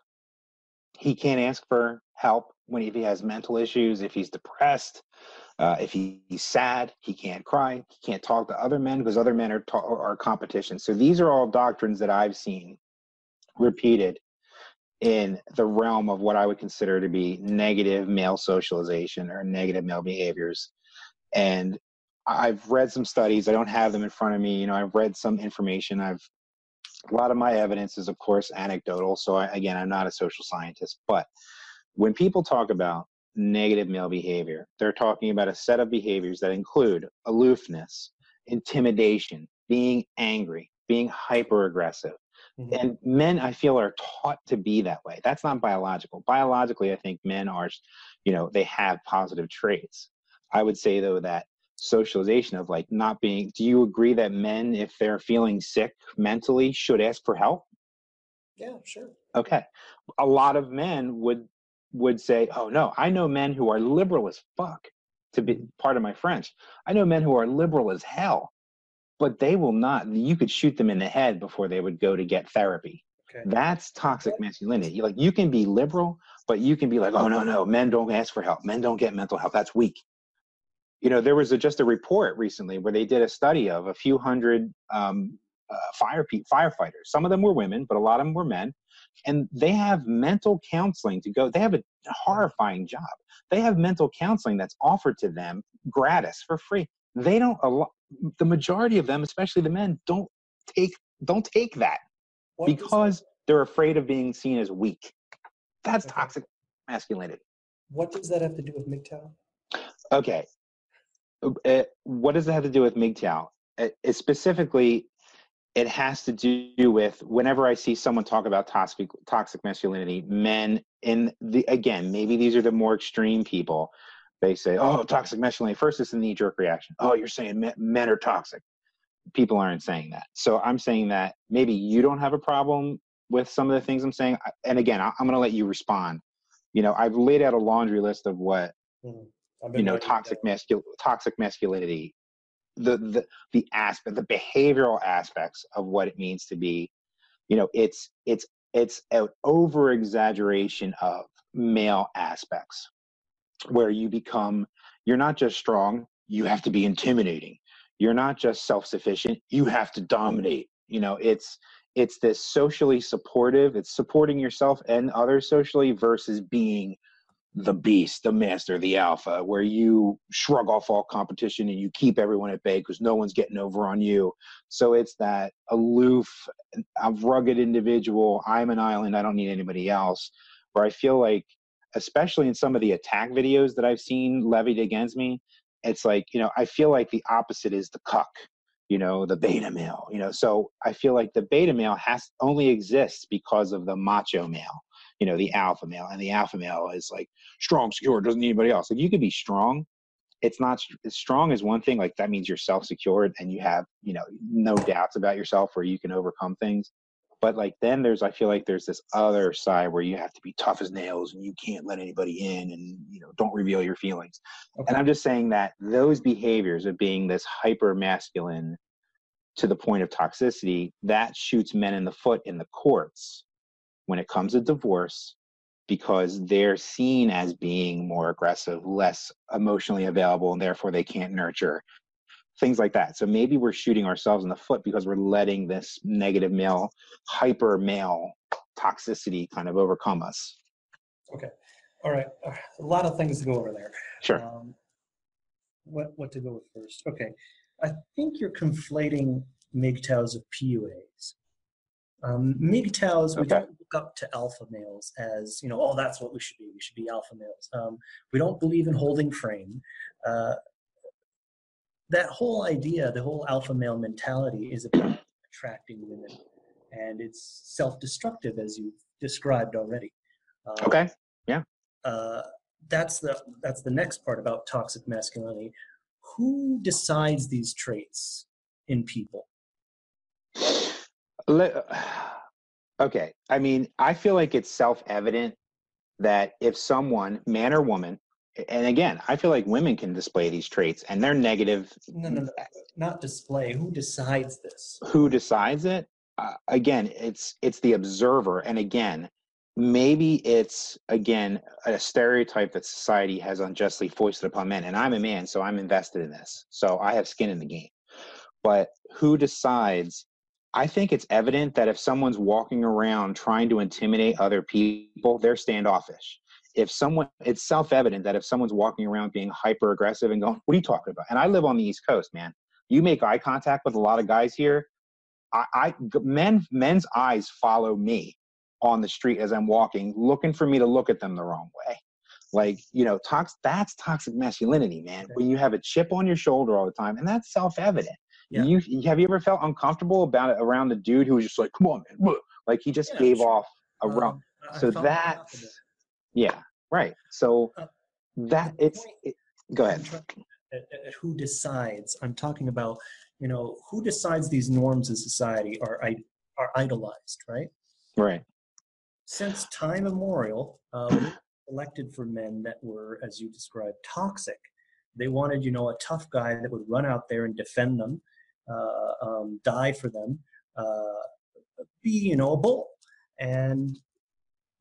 he can't ask for help when if he has mental issues, if he's depressed, uh, if he, he's sad, he can't cry, he can't talk to other men because other men are ta- are competition. So these are all doctrines that I've seen repeated in the realm of what I would consider to be negative male socialization or negative male behaviors. And I've read some studies. I don't have them in front of me. You know, I've read some information. I've a lot of my evidence is, of course, anecdotal. So, I, again, I'm not a social scientist. But when people talk about negative male behavior, they're talking about a set of behaviors that include aloofness, intimidation, being angry, being hyper aggressive. Mm-hmm. And men, I feel, are taught to be that way. That's not biological. Biologically, I think men are, you know, they have positive traits. I would say, though, that socialization of like not being do you agree that men if they're feeling sick mentally should ask for help? Yeah sure. Okay. A lot of men would would say oh no i know men who are liberal as fuck to be mm-hmm. part of my french i know men who are liberal as hell but they will not you could shoot them in the head before they would go to get therapy. Okay. that's toxic masculinity. Like you can be liberal but you can be like oh no no men don't ask for help. Men don't get mental health. That's weak you know, there was a, just a report recently where they did a study of a few hundred um, uh, fire firefighters. Some of them were women, but a lot of them were men, and they have mental counseling to go. They have a horrifying job. They have mental counseling that's offered to them gratis for free. They don't. The majority of them, especially the men, don't take don't take that what because they're afraid of being seen as weak. That's okay. toxic masculinity. What does that have to do with MGTOW? Okay, uh, what does it have to do with MGTOW? It, it specifically, it has to do with whenever I see someone talk about toxic toxic masculinity, men in the again, maybe these are the more extreme people. They say, "Oh, toxic masculinity." First, it's a knee jerk reaction. Oh, you're saying men, men are toxic. People aren't saying that. So I'm saying that maybe you don't have a problem with some of the things I'm saying. And again, I'm going to let you respond. You know, I've laid out a laundry list of what mm-hmm you know toxic mascul toxic masculinity the the the aspect the behavioral aspects of what it means to be you know it's it's it's an over exaggeration of male aspects where you become you're not just strong you have to be intimidating. You're not just self-sufficient you have to dominate. You know it's it's this socially supportive it's supporting yourself and others socially versus being the beast, the master, the alpha, where you shrug off all competition and you keep everyone at bay because no one's getting over on you. So it's that aloof, rugged individual. I'm an island. I don't need anybody else. Where I feel like, especially in some of the attack videos that I've seen levied against me, it's like you know I feel like the opposite is the cuck. you know, the beta male, you know. So I feel like the beta male has only exists because of the macho male, you know, the alpha male. And the alpha male is like strong, secure, doesn't need anybody else. Like you could be strong. It's not as strong as one thing, like that means you're self secured and you have, you know, no doubts about yourself where you can overcome things. But like then there's I feel like there's this other side where you have to be tough as nails and you can't let anybody in and you know don't reveal your feelings. Okay. And I'm just saying that those behaviors of being this hyper masculine to the point of toxicity, that shoots men in the foot in the courts when it comes to divorce because they're seen as being more aggressive, less emotionally available, and therefore they can't nurture things like that. So maybe we're shooting ourselves in the foot because we're letting this negative male, hyper male toxicity kind of overcome us. Okay. All right. A lot of things to go over there. Sure. Um, what, what to go with first? Okay. I think you're conflating MGTOWs of PUAs. Um, MGTOWs, we okay. don't look up to alpha males as, you know, oh, that's what we should be. We should be alpha males. Um, we don't believe in holding frame. Uh, that whole idea, the whole alpha male mentality is about attracting women, and it's self-destructive as you've described already. Um, okay. Yeah. Uh, that's the that's the next part about toxic masculinity. Who decides these traits in people? Okay. I mean, I feel like it's self-evident that if someone, man or woman, and again, I feel like women can display these traits and they're negative. No, no, no, not display. Who decides this? Who decides it? Uh, again, it's it's the observer, and again, maybe it's again a stereotype that society has unjustly foisted upon men. And I'm a man, so I'm invested in this, so I have skin in the game. But who decides? I think it's evident that if someone's walking around trying to intimidate other people, they're standoffish. If someone it's self-evident that if someone's walking around being hyper aggressive and going what are you talking about? And i live on the east coast man. You make eye contact with a lot of guys here i, I men men's eyes follow me on the street as i'm walking looking for me to look at them the wrong way. Like you know tox that's toxic masculinity man. When you have a chip on your shoulder all the time and that's self-evident yeah. you have you ever felt uncomfortable about it around the dude who was just like come on man like he just yeah, gave sure. off a um, so that's yeah, right. So uh, that it's it, go ahead. Who decides? I'm talking about you know who decides these norms in society are are idolized, right? Right. Since time immemorial, uh, elected for men that were, as you described, toxic. They wanted, you know, a tough guy that would run out there and defend them, uh, um, die for them, uh, be, you know, a bull. And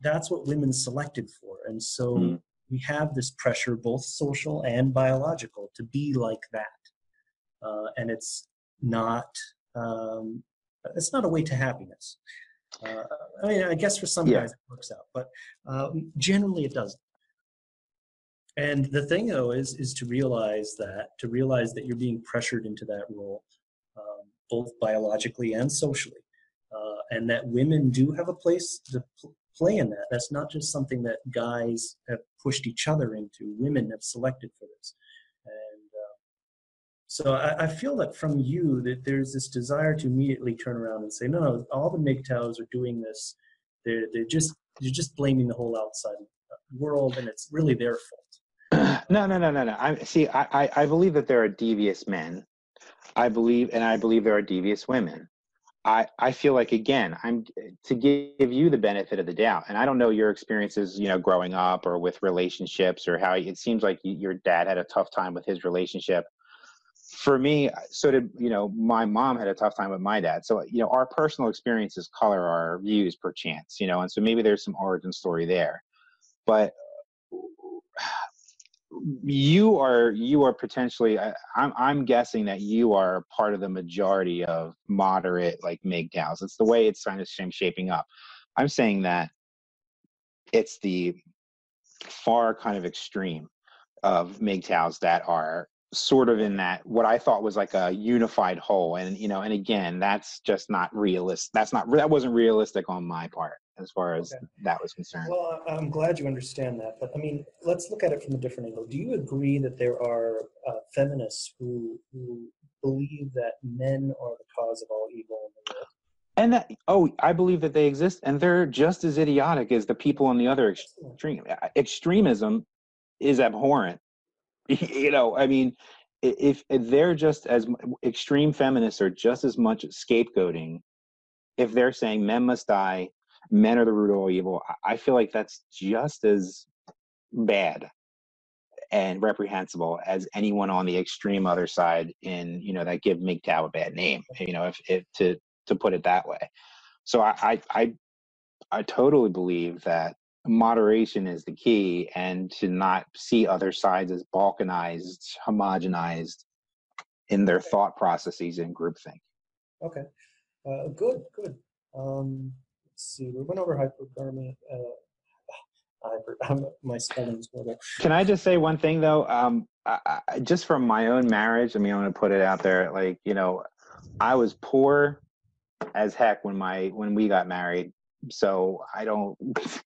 that's what women selected for. And so mm. we have this pressure, both social and biological, to be like that. Uh, and it's not um, it's not a way to happiness. Uh, I mean, I guess for some yeah. guys it works out, but um, generally it doesn't. And the thing though is is to realize that to realize that you're being pressured into that role, um, both biologically and socially, uh, and that women do have a place to play in that. That's not just something that guys have pushed each other into. Women have selected for this, and uh, so I, I, feel that from you that there's this desire to immediately turn around and say, no, no, all the MGTOWs are doing this. They're they're just you're just blaming the whole outside world, and it's really their fault. No, no, no, no, no. I see. I, I, I believe that there are devious men. I believe, and I believe there are devious women. I, I feel like again I'm to give you the benefit of the doubt, and I don't know your experiences, you know, growing up or with relationships or how it seems like your dad had a tough time with his relationship. For me, so did you know my mom had a tough time with my dad. So you know our personal experiences color our views per chance, you know, and so maybe there's some origin story there. But you are you are potentially I, I'm I'm guessing that you are part of the majority of moderate like MGTOWs. It's the way it's kind of shaping up. I'm saying that it's the far kind of extreme of MGTOWs that are sort of in that what I thought was like a unified whole. And you know, and again, that's just not realistic. That's not that wasn't realistic on my part as far as okay. that was concerned. Well, I'm glad you understand that. But I mean, let's look at it from a different angle. Do you agree that there are uh, feminists who who believe that men are the cause of all evil in the world. And that, oh, I believe that they exist, and they're just as idiotic as the people on the other extreme. Extremism is abhorrent. you know, I mean, if, if they're just as extreme feminists are just as much scapegoating, if they're saying men must die, men are the root of all evil, I feel like that's just as bad and reprehensible as anyone on the extreme other side in you know that give MGTOW a bad name. You know, if, if to to put it that way. So I I I, I totally believe that moderation is the key and to not see other sides as balkanized, homogenized in their thought processes and groupthink. Okay, uh, good, good. Um, let's see, we went over hypergamy. Uh, my spelling's horrible. Can I just say one thing though? Um, I, I, just from my own marriage, I mean, I'm going to put it out there. Like, you know, I was poor as heck when my when we got married. So I don't.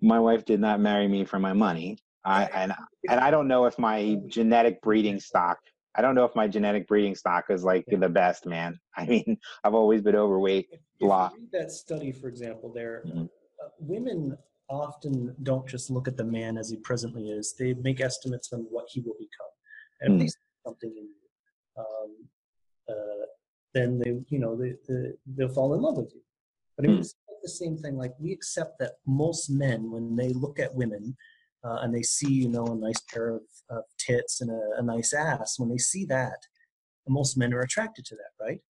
my wife did not marry me for my money. I and and I don't know if my genetic breeding stock. I don't know if my genetic breeding stock is like the best, man. I mean, I've always been overweight. If, blah. read that study, for example, there, mm-hmm. uh, women often don't just look at the man as he presently is. They make estimates on what he will become. And mm. if something in you, um, uh, then they, you know, they, they, they'll fall in love with you. But mm. it's the same thing. Like we accept that most men, when they look at women uh, and they see, you know, a nice pair of, of tits and a, a nice ass, when they see that, most men are attracted to that, right?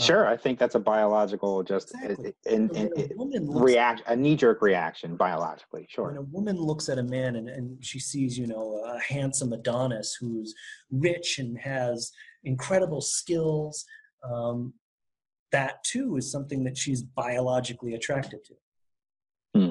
Sure, I think that's a biological just exactly. in, in, in react a knee jerk reaction biologically. Sure. When a woman looks at a man and, and she sees, you know, a handsome Adonis who's rich and has incredible skills, um, that too is something that she's biologically attracted to. Hmm.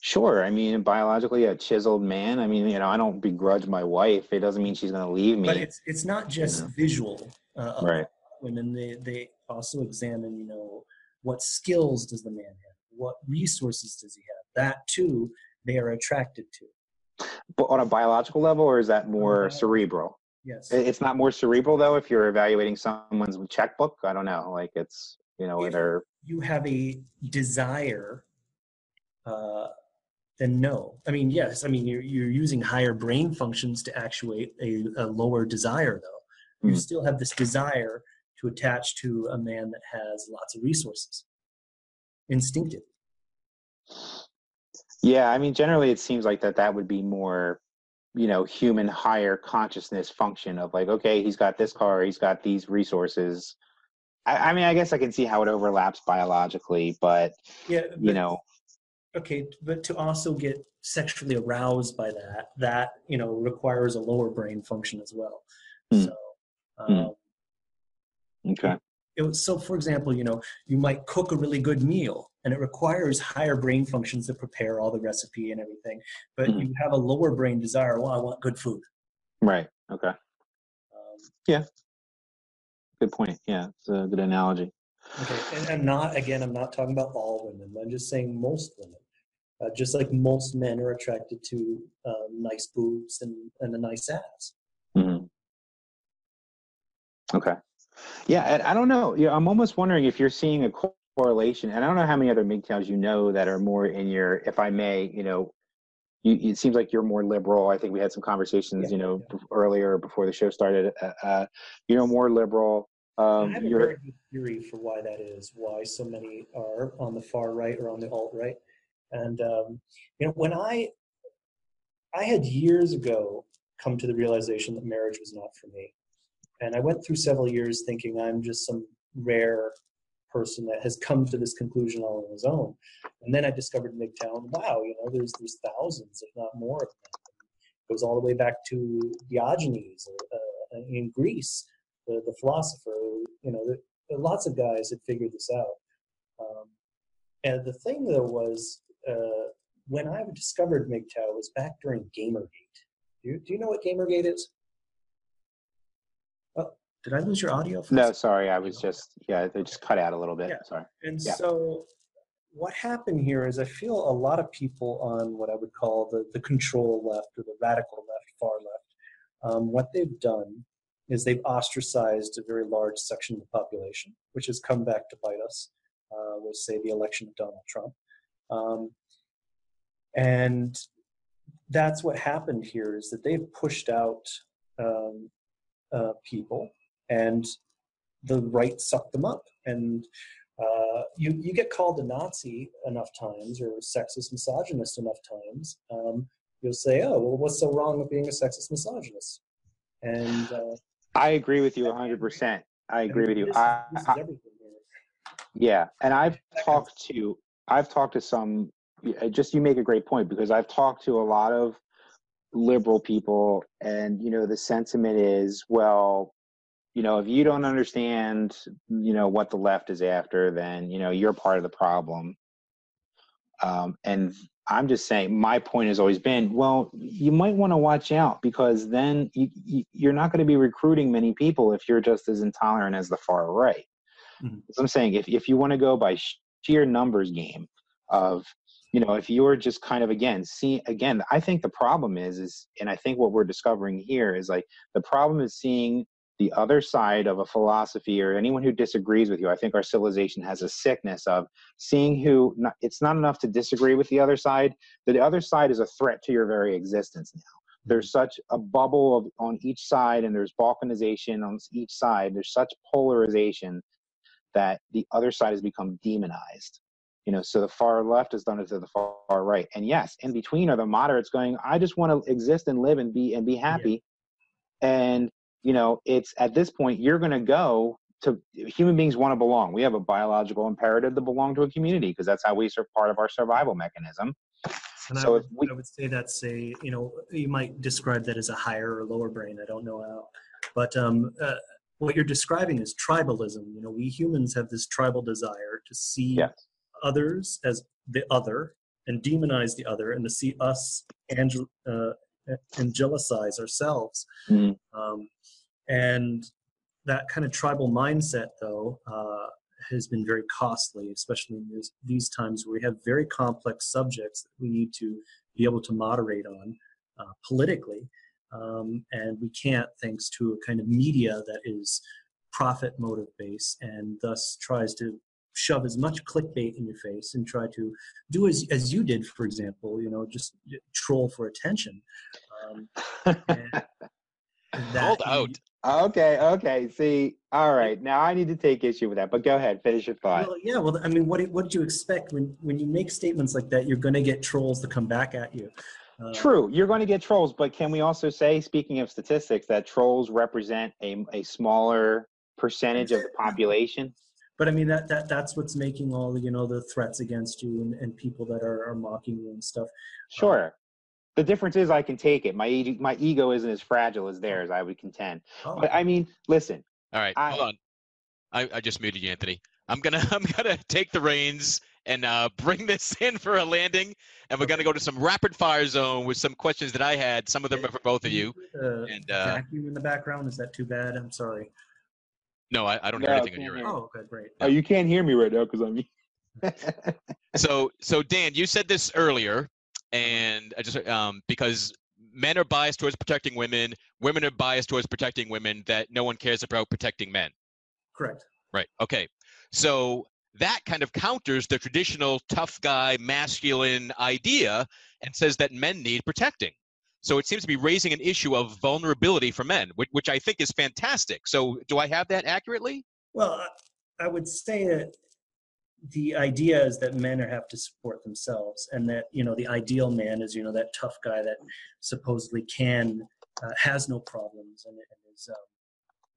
Sure. I mean, biologically, a chiseled man. I mean, you know, I don't begrudge my wife. It doesn't mean she's going to leave me. But it's it's not just you know? visual. Uh, right women they they also examine you know what skills does the man have what resources does he have that too they are attracted to but on a biological level or is that more cerebral yes it's not more cerebral though if you're evaluating someone's checkbook i don't know like it's you know whether you have a desire uh then no i mean yes i mean you're, you're using higher brain functions to actuate a, a lower desire though you mm. still have this desire to attach to a man that has lots of resources. Instinctive. Yeah, I mean, generally, it seems like that that would be more, you know, human higher consciousness function of like, okay, he's got this car, he's got these resources. I, I mean, I guess I can see how it overlaps biologically, but yeah, but, you know, okay, but to also get sexually aroused by that, that you know requires a lower brain function as well. Mm. So. Um, mm Okay. It was, so, for example, you know, you might cook a really good meal, and it requires higher brain functions to prepare all the recipe and everything. But mm-hmm. you have a lower brain desire. Well, I want good food. Right. Okay. Um, yeah. Good point. Yeah, it's a good analogy. Okay, and I'm not again. I'm not talking about all women. I'm just saying most women. Uh, just like most men are attracted to um, nice boobs and, and a nice ass. Mm-hmm. Okay. Yeah, and I don't know. Yeah, I'm almost wondering if you're seeing a correlation, and I don't know how many other MGTOWs you know that are more in your, if I may, you know, you, it seems like you're more liberal. I think we had some conversations, yeah, you know, yeah. earlier before the show started. Uh, uh, you know, more liberal. Um, I have a very good theory for why that is. Why so many are on the far right or on the alt right, and um, you know, when I I had years ago come to the realization that marriage was not for me. And I went through several years thinking I'm just some rare person that has come to this conclusion all on his own. And then I discovered MGTOW. Wow, you know, there's there's thousands, if not more, of them. It goes all the way back to Diogenes uh, in Greece, the, the philosopher. You know, the, lots of guys had figured this out. Um, and the thing though was uh, when I discovered MGTOW was back during Gamergate. Do you, do you know what Gamergate is? Did I lose your audio? no, sorry. I was just, yeah, they just cut out a little bit. Yeah. Sorry. And yeah. so what happened here is I feel a lot of people on what I would call the, the control left or the radical left, far left, um, what they've done is they've ostracized a very large section of the population, which has come back to bite us uh, with, say, the election of Donald Trump. Um, and that's what happened here is that they've pushed out um, uh, people and the right sucked them up. And uh, you, you get called a Nazi enough times or sexist misogynist enough times, um, you'll say, oh, well, what's so wrong with being a sexist misogynist? And uh, I agree with you 100%. I agree with you. This, I, this I, yeah, and I've talked to I've talked to some. Just you make a great point because I've talked to a lot of liberal people, and you know the sentiment is, well, you know, if you don't understand, you know, what the left is after, then you know you're part of the problem. Um, and I'm just saying, my point has always been, well, you might want to watch out because then you, you, you're not going to be recruiting many people if you're just as intolerant as the far right. Mm-hmm. So I'm saying, if if you want to go by sheer numbers game of you know if you're just kind of again see again i think the problem is is and i think what we're discovering here is like the problem is seeing the other side of a philosophy or anyone who disagrees with you i think our civilization has a sickness of seeing who not, it's not enough to disagree with the other side. The other side is a threat to your very existence now. There's mm-hmm. such a bubble of, on each side and there's balkanization on each side. There's such polarization that the other side has become demonized. You know so the far left has done it to the far right. And yes in between are the moderates going i just want to exist and live and be and be happy. Yeah. and you know it's at this point you're going to go to human beings want to belong we have a biological imperative to belong to a community because that's how we serve part of our survival mechanism and so I would, we, I would say that's a you know you might describe that as a higher or lower brain i don't know how but um, uh, what you're describing is tribalism you know we humans have this tribal desire to see yes. others as the other and demonize the other and to see us angel, uh, angelicize ourselves. Mm. Um, and that kind of tribal mindset, though, uh, has been very costly, especially in this, these times where we have very complex subjects that we need to be able to moderate on uh, politically. Um, and we can't, thanks to a kind of media that is profit motive based and thus tries to shove as much clickbait in your face and try to do as as you did, for example. You know, just troll for attention. Um, Called out. Okay, okay. See, all right. Now I need to take issue with that. But go ahead, finish your thought. Well, yeah. Well, I mean, what what did you expect when when you make statements like that? You're going to get trolls to come back at you. Uh, True, you're going to get trolls, but can we also say, speaking of statistics, that trolls represent a a smaller percentage of the population? but I mean that that that's what's making all you know the threats against you and, and people that are, are mocking you and stuff. Sure. Um, the difference is I can take it. My my ego isn't as fragile as theirs. I would contend. Oh. But I mean, listen. All right, I, hold on. I, I just muted you, Anthony. I'm gonna I'm gonna take the reins and uh, bring this in for a landing, and we're gonna go to some rapid fire zone with some questions that I had. Some of them are for both of you. Uh, and uh, vacuum in the background is that too bad? I'm sorry. No, I, I don't hear anything on your end. Oh, okay, great. Oh, you can't hear me right now because I'm. so, so Dan, you said this earlier, and I just um, because men are biased towards protecting women, women are biased towards protecting women. That no one cares about protecting men. Correct. Right. Okay. So that kind of counters the traditional tough guy, masculine idea, and says that men need protecting. So it seems to be raising an issue of vulnerability for men, which, which I think is fantastic. So do I have that accurately? Well, I would say that the idea is that men have to support themselves and that you know the ideal man is you know that tough guy that supposedly can uh, has no problems and, and is um,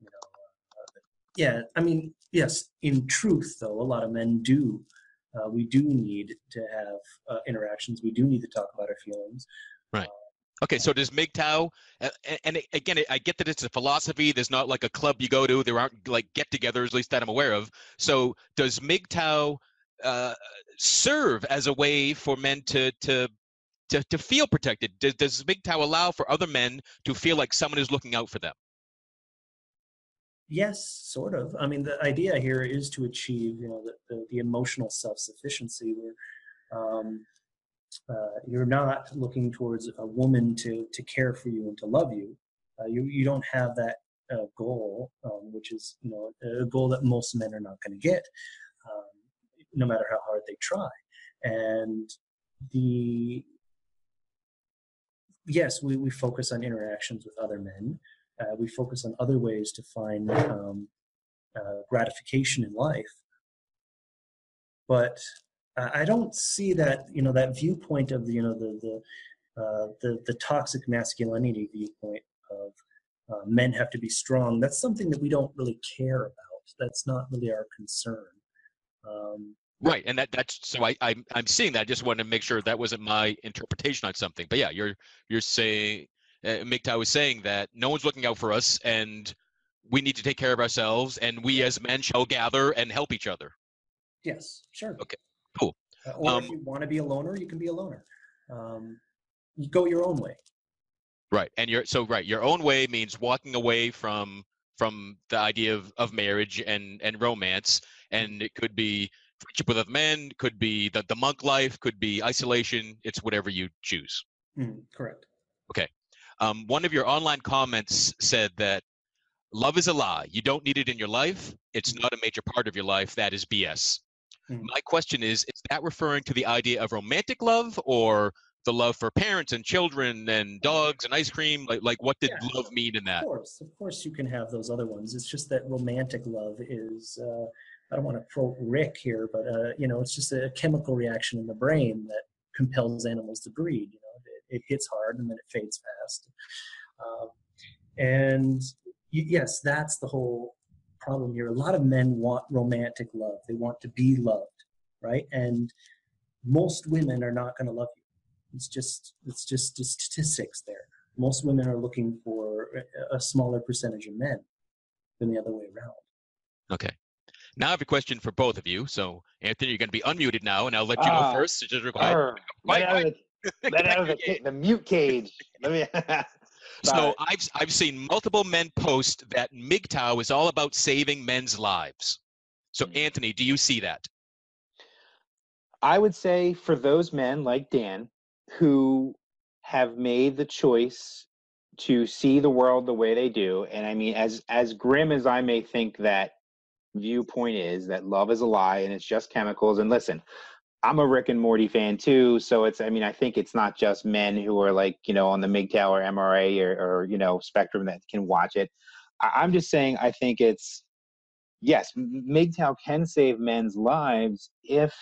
you know uh, yeah i mean yes in truth though a lot of men do uh, we do need to have uh, interactions. We do need to talk about our feelings. Right Okay, so does MGTOW, and again, I get that it's a philosophy. There's not like a club you go to. There aren't like get-togethers, at least that I'm aware of. So does MGTOW uh, serve as a way for men to to to, to feel protected? Does, does MGTOW allow for other men to feel like someone is looking out for them? Yes, sort of. I mean, the idea here is to achieve, you know, the, the, the emotional self-sufficiency where um, uh, you're not looking towards a woman to to care for you and to love you. Uh, you you don't have that uh, goal, um, which is you know a goal that most men are not going to get, um, no matter how hard they try. And the yes, we, we focus on interactions with other men. Uh, we focus on other ways to find um, uh, gratification in life. But I don't see that you know that viewpoint of the you know the the uh, the, the toxic masculinity viewpoint of uh, men have to be strong. That's something that we don't really care about. That's not really our concern. Um, right, and that that's so I I'm I'm seeing that. I just wanted to make sure that wasn't my interpretation on something. But yeah, you're you're saying uh, MGTOW is saying that no one's looking out for us, and we need to take care of ourselves, and we as men shall gather and help each other. Yes, sure. Okay, cool. Uh, or Um, if you want to be a loner, you can be a loner. Um, you go your own way. Right, and you're so right. Your own way means walking away from from the idea of, of marriage and and romance, and it could be friendship with other men, could be the, the monk life, could be isolation. It's whatever you choose. Mm, correct. Okay. Um, one of your online comments said that love is a lie. You don't need it in your life. It's not a major part of your life. That is BS. Mhm. My question is: Is that referring to the idea of romantic love or the love for parents and children and dogs and ice cream? Like, like what did Yeah. love mean in that Of course, of course, you can have those other ones. It's just that romantic love is. Uh, I don't want to quote Rick here, but uh, you know, it's just a chemical reaction in the brain that compels animals to breed. You know, it, it hits hard and then it fades fast. Um, and y- yes, that's the whole problem here. A lot of men want romantic love. They want to be loved, right? And most women are not going to love you. It's just it's just the statistics there. Most women are looking for a- a smaller percentage of men than the other way around. Okay. Now I have a question for both of you. So Anthony, you're going to be unmuted now, and I'll let you Ah, go first. So just required. Arr, let out of the, let out of the, ca- the mute cage. Let me. So. I've I've seen multiple men post that MGTOW is all about saving men's lives. So Mhm. Anthony, do you see that? I would say for those men like Dan who have made the choice to see the world the way they do, and I mean, as as grim as I may think that viewpoint is, that love is a lie and it's just chemicals. And listen, I'm a Rick and Morty fan too, so it's I mean, I think it's not just men who are like you know on the MGTOW or MRA or, or you know spectrum that can watch it. I, I'm just saying, I think it's yes, MGTOW can save men's lives if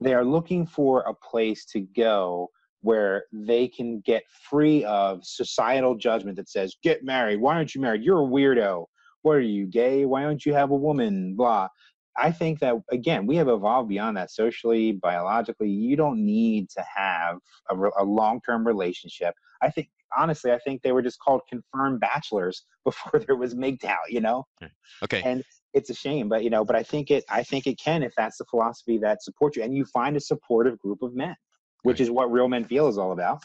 they are looking for a place to go where they can get free of societal judgment that says, get married. Why aren't you married? You're a weirdo. What are you, gay? Why don't you have a woman? Blah. I think that, again, we have evolved beyond that socially, biologically. You don't need to have a, re- a long term relationship. I think, honestly, I think they were just called confirmed bachelors before there was MGTOW, you know? Hmm. Okay. And it's a shame, but you know, but I think it I think it can if that's the philosophy that supports you and you find a supportive group of men, which Right. is what real men feel is all about.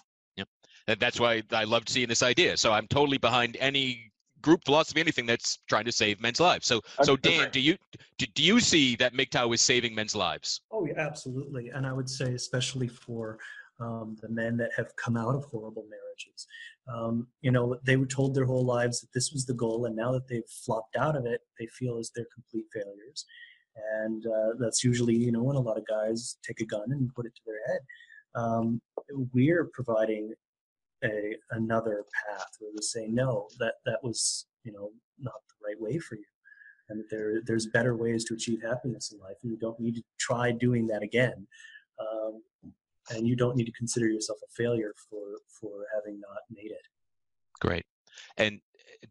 And that's why I loved seeing this idea. So I'm totally behind any group philosophy, anything that's trying to save men's lives. So so Dan, do you do, do you see that MGTOW is saving men's lives? Oh, yeah, absolutely. And I would say, especially for um, the men that have come out of horrible marriages, um, you know, they were told their whole lives that this was the goal, and now that they've flopped out of it, they feel as they're complete failures. And uh, that's usually, you know, when a lot of guys take a gun and put it to their head. Um, we're providing a another path where we say, no, that that was, you know, not the right way for you and there there's better ways to achieve happiness in life, and you don't need to try doing that again. Um, and you don't need to consider yourself a failure for for having not made it. Great. And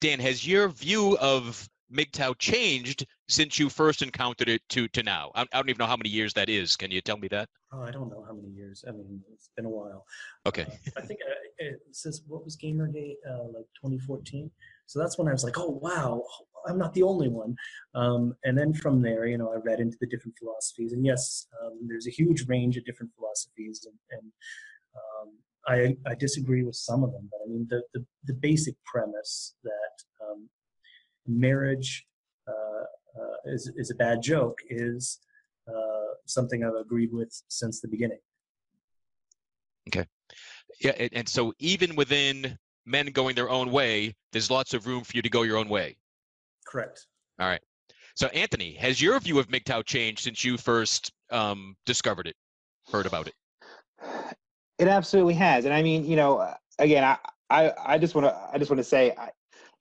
Dan, has your view of MGTOW changed since you first encountered it to to now? I, I don't even know how many years that is. Can you tell me that? Oh, I don't know how many years. I mean, it's been a while. Okay. Uh, I think uh, it says what was Gamergate uh, like 2014. So that's when I was like, oh wow, I'm not the only one. Um, and then from there, you know, I read into the different philosophies, and yes, um, there's a huge range of different philosophies, and, and um, I I disagree with some of them, but I mean the the, the basic premise that um, marriage uh, uh, is is a bad joke is uh, something I've agreed with since the beginning. Okay. Yeah. And, and so even within men going their own way, there's lots of room for you to go your own way. Correct. All right. So, Anthony, has your view of MGTOW changed since you first um, discovered it, heard about it? It absolutely has, and I mean, you know, again, I I, I just want to I just want to say, I,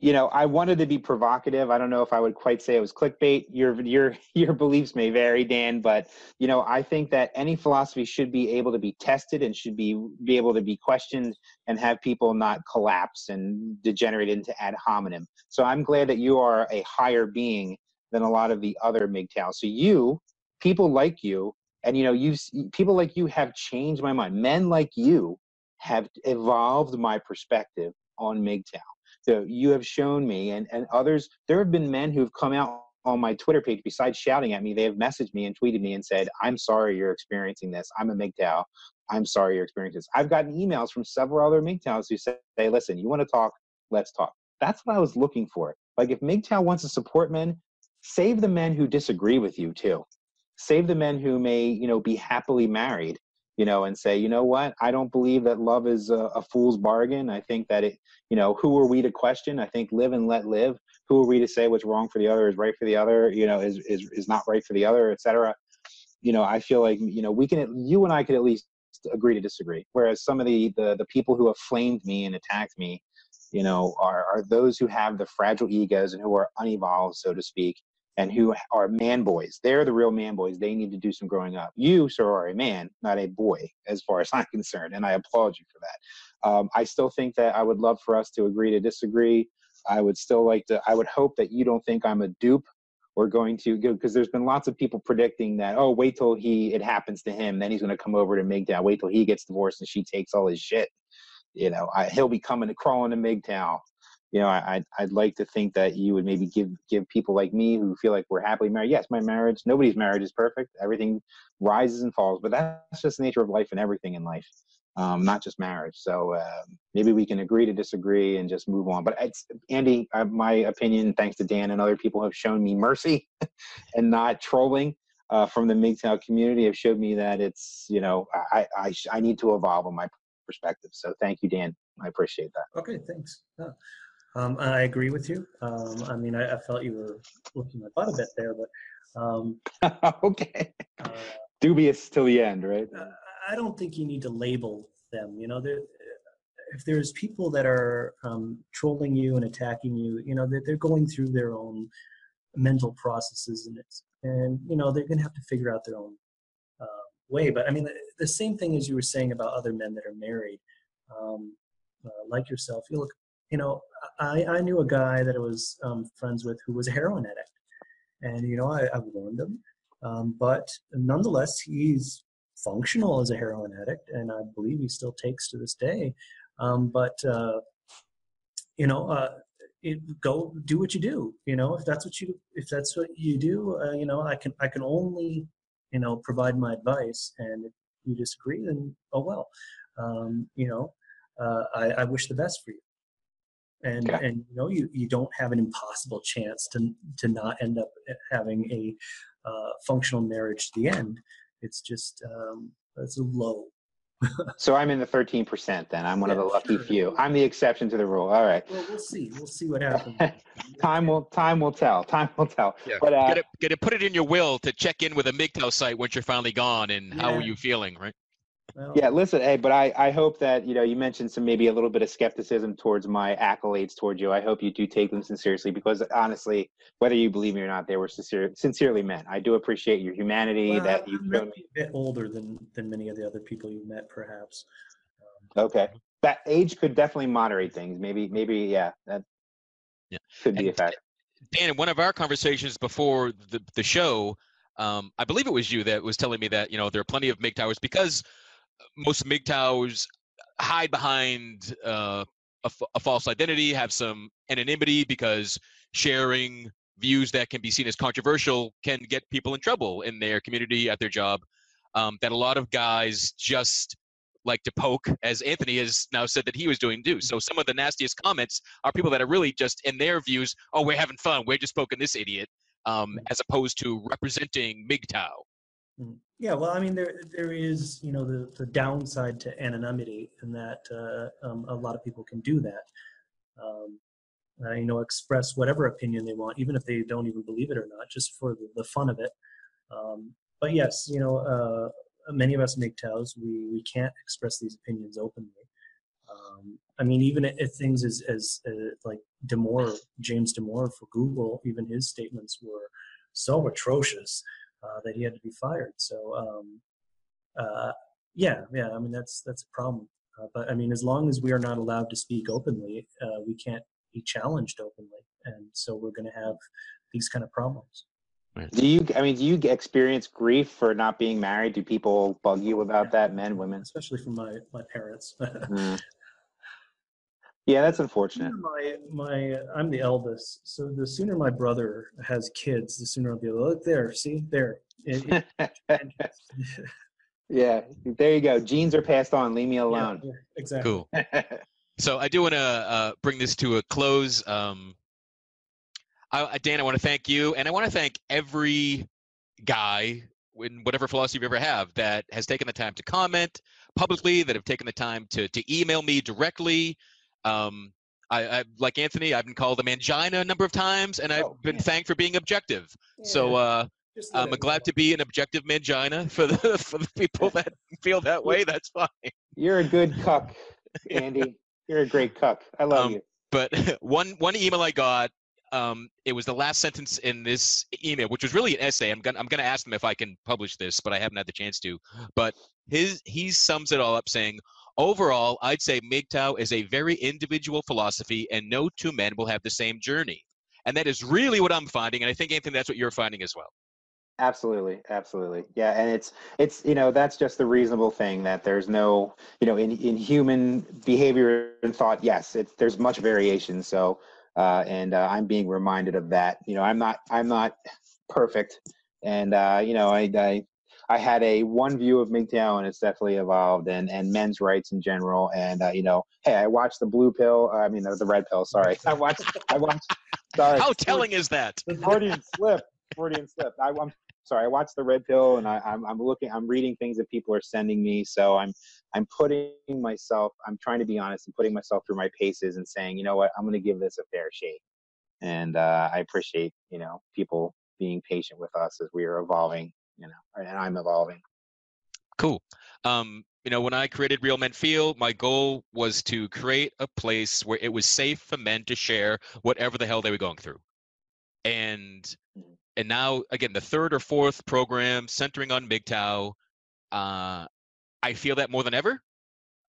you know, I wanted to be provocative. I don't know if I would quite say it was clickbait. Your your your beliefs may vary, Dan, but you know, I think that any philosophy should be able to be tested and should be be able to be questioned and have people not collapse and degenerate into ad hominem. So I'm glad that you are a higher being than a lot of the other MGTOWs. So you, people like you, and you know, you people like you have changed my mind. Men like you have evolved my perspective on MGTOW. So you have shown me, and, and others, there have been men who've come out on my Twitter page, besides shouting at me, they have messaged me and tweeted me and said, I'm sorry you're experiencing this. I'm a MGTOW. I'm sorry you're experiencing this. I've gotten emails from several other MGTOWs who say, hey, listen, you want to talk? Let's talk. That's what I was looking for. Like if MGTOW wants to support men, save the men who disagree with you too. Save the men who may, you know, be happily married you know, and say, you know what, I don't believe that love is a, a, fool's bargain. I think that it, you know, who are we to question? I think live and let live. Who are we to say what's wrong for the other is right for the other, you know, is is is not right for the other, etc. You know, I feel like you know we can, you and I could at least agree to disagree. Whereas some of the the the people who have flamed me and attacked me, you know, are are those who have the fragile egos and who are unevolved, so to speak, and who are man boys. They're the real man boys. They need to do some growing up. You, sir, are a man, not a boy, as far as I'm concerned, and I applaud you for that. Um, I still think that I would love for us to agree to disagree. I would still like to, I would hope that you don't think I'm a dupe or going to because there's been lots of people predicting that, oh, wait till he, it happens to him, then he's going to come over to MGTOW. Wait till he gets divorced and she takes all his shit. You know, I, he'll be coming to crawling to MGTOW you know, I, I'd like to think that you would maybe give give people like me who feel like we're happily married. Yes, my marriage, nobody's marriage is perfect. Everything rises and falls, but that's just the nature of life and everything in life, um, not just marriage. So uh, maybe we can agree to disagree and just move on. But it's Andy, uh, my opinion, thanks to Dan and other people, have shown me mercy and not trolling. Uh, from the MGTOW community have showed me that it's you know I I, I need to evolve on my perspective. So thank you, Dan. I appreciate that. Okay, thanks. Um, I agree with you. Um, I mean, I, I, felt you were looking my butt a bit there, but um, okay, uh, dubious till the end, right? I don't think you need to label them. You know, if there's people that are um, trolling you and attacking you, you know, they're, they're going through their own mental processes, and it's and you know they're going to have to figure out their own uh, way. But I mean, the, the, same thing as you were saying about other men that are married. Um, uh, like yourself, you look you know, I, I knew a guy that I was um, friends with who was a heroin addict. And, you know, I, I warned him. Um, but nonetheless, he's functional as a heroin addict, and I believe he still takes to this day. Um, but, uh, you know, uh, it, go do what you do. You know, if that's what you if that's what you do, uh, you know, I can I can only you know provide my advice, and if you disagree, then oh well. Um, you know, uh, I, I wish the best for you and okay. and you know you, you don't have an impossible chance to to not end up having a uh, functional marriage to the end. It's just um, it's a low so i'm in the 13% then. I'm one yeah, of the lucky sure. few. I'm the exception to the rule. All right. Well we'll see. We'll see what happens. Time will time will tell. Time will tell. Yeah. but uh, get, it, get it put it in your will to check in with a MGTOW site once you're finally gone and yeah. how are you feeling right well, yeah, listen, hey, but I, I hope that, you know, you mentioned some maybe a little bit of skepticism towards my accolades towards you. I hope you do take them sincerely because honestly, whether you believe me or not, they were sincere, sincerely meant. I do appreciate your humanity well, that you've shown me. A bit older than, than many of the other people you've met, perhaps. Um, okay. That age could definitely moderate things. Maybe, maybe, yeah, that yeah. could be and, a fact. Dan, in one of our conversations before the, the show, um, I believe it was you that was telling me that, you know, there are plenty of MGTOWers because – most MGTOWs hide behind uh, a, a false identity, have some anonymity because sharing views that can be seen as controversial can get people in trouble in their community, at their job. Um, that a lot of guys just like to poke, as Anthony has now said that he was doing too. So some of the nastiest comments are people that are really just in their views, oh, we're having fun, we're just poking this idiot, um, mm. as opposed to representing MGTOW. Yeah, well, I mean, there there is you know the the downside to anonymity, in that uh, um, a lot of people can do that. Um, uh, you know, express whatever opinion they want, even if they don't even believe it or not, just for the, the fun of it. Um, but yes, you know, uh, many of us make MGTOWs, we, we can't express these opinions openly. Um, I mean, even if things as, as uh, like Damore, James Damore for Google, even his statements were so atrocious uh, that he had to be fired. So, um, uh, yeah, yeah, I mean, that's, that's a problem. Uh, but I mean, as long as we are not allowed to speak openly, uh, we can't be challenged openly. And so we're going to have these kind of problems. Do you? I mean, do you experience grief for not being married? Do people bug you about that, men, women? Especially from my my parents. mm. Yeah, that's unfortunate. My my, I'm the eldest, so the sooner my brother has kids, the sooner I'll be able to look there. See there. It, it, yeah, there you go. Genes are passed on. Leave me alone. Yeah, exactly. Cool. so I do want to uh, bring this to a close. Um, I, Dan, I want to thank you, and I want to thank every guy in whatever philosophy you ever have that has taken the time to comment publicly, that have taken the time to to email me directly. Um, I, I like Anthony. I've been called a mangina a number of times, and I've oh, been thanked for being objective. Yeah. So uh, I'm glad to be an objective mangina for the for the people that feel that way. That's fine. You're a good cuck, Andy. You're a great cuck. I love um, you. But one one email I got um, it was the last sentence in this email, which was really an essay. I'm gonna I'm gonna ask him if I can publish this, but I haven't had the chance to. But his he sums it all up saying, overall, I'd say MGTOW is a very individual philosophy, and no two men will have the same journey. And that is really what I'm finding, and I think Anthony, that's what you're finding as well. Absolutely, absolutely, yeah. And it's it's you know that's just the reasonable thing that there's no you know in in human behavior and thought. Yes, it's there's much variation. So uh, and uh, I'm being reminded of that. You know, I'm not I'm not perfect, and uh, you know, I, I I had a one view of MGTOW, and it's definitely evolved, and and men's rights in general. And uh, you know, hey, I watched the blue pill. I mean, the, the red pill. Sorry, I watched. I watched. Sorry. How telling is that? The Freudian slip. Freudian slip. I, am sorry. I watched the red pill, and I, I'm I'm looking. I'm reading things that people are sending me. So I'm I'm putting myself, I'm trying to be honest and putting myself through my paces and saying, you know what, I'm going to give this a fair shake. And uh, I appreciate, you know, people being patient with us as we are evolving, you know, and I'm evolving. Cool. Um, you know, when I created Real Men Feel, my goal was to create a place where it was safe for men to share whatever the hell they were going through. And mm-hmm. and now again, the third or fourth program centering on MGTOW, uh, I feel that more than ever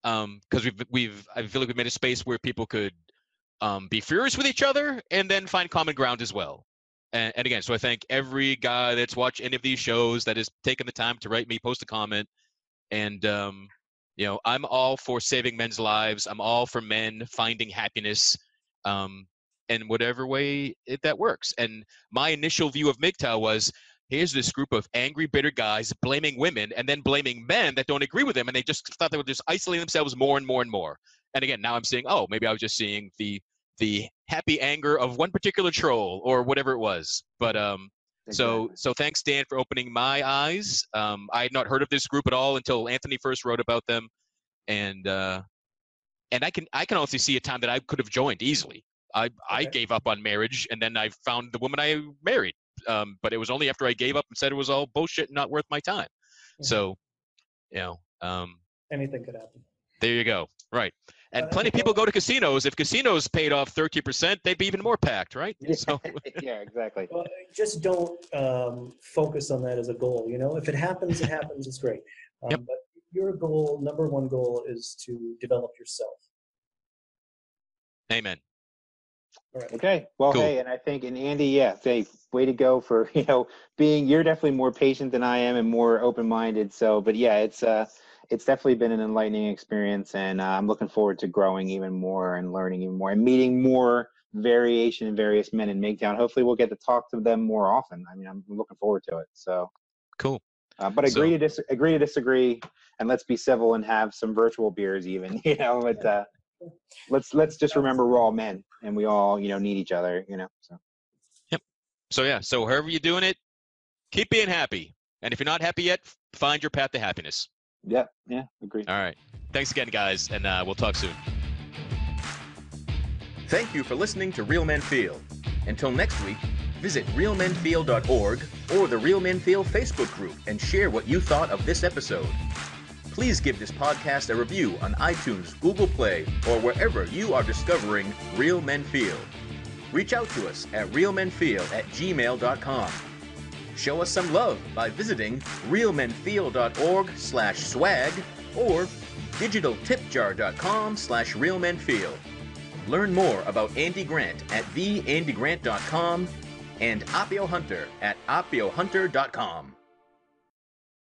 because um, we've we've I feel like we've made a space where people could um, be furious with each other and then find common ground as well. And, and, again, so I thank every guy that's watched any of these shows that has taken the time to write me, post a comment, and um, you know I'm all for saving men's lives. I'm all for men finding happiness. Um, in whatever way it, that works. And my initial view of MGTOW was here's this group of angry, bitter guys blaming women and then blaming men that don't agree with them, and they just thought they would just isolate themselves more and more and more. And again, now I'm seeing, oh, maybe I was just seeing the the happy anger of one particular troll or whatever it was. But um, so so thanks Dan for opening my eyes. Um, I had not heard of this group at all until Anthony first wrote about them, and uh, and I can I can also see a time that I could have joined easily. I, okay. I gave up on marriage and then I found the woman I married um, but it was only after I gave up and said it was all bullshit and not worth my time. Mm-hmm. So, you know, um, anything could happen. There you go. Right. And uh, plenty of people go to casinos. If casinos paid off 30%, they'd be even more packed, right? So. yeah, exactly. Well, just don't um, focus on that as a goal. You know, if it happens, it happens. It's great. Um, yep. But your goal, number one goal, is to develop yourself. Amen. Okay. Well, cool. hey, and I think, and Andy, yeah, hey, way to go for you know being. You're definitely more patient than I am and more open-minded. So, but yeah, it's uh, it's definitely been an enlightening experience, and uh, I'm looking forward to growing even more and learning even more and meeting more variation in various men in MGTOW. Hopefully, we'll get to talk to them more often. I mean, I'm looking forward to it. So, cool. Uh, but agree so, to dis- agree to disagree, and let's be civil and have some virtual beers, even. You know, but uh, let's let's just remember we're all men and we all you know need each other you know so yep so yeah so however you're doing it keep being happy and if you're not happy yet find your path to happiness yeah yeah agree all right thanks again guys and uh, we'll talk soon Thank you for listening to Real Men Feel. Until next week, visit realmenfeel.org or the Real Men Feel Facebook group and share what you thought of this episode. Please give this podcast a review on iTunes, Google Play, or wherever you are discovering Real Men Feel. Reach out to us at realmenfeel at gmail.com. Show us some love by visiting realmenfeel.org slash swag or digitaltipjar.com slash realmenfeel. Learn more about Andy Grant at theandygrant.com and Appio Hunter at appiohunter.com.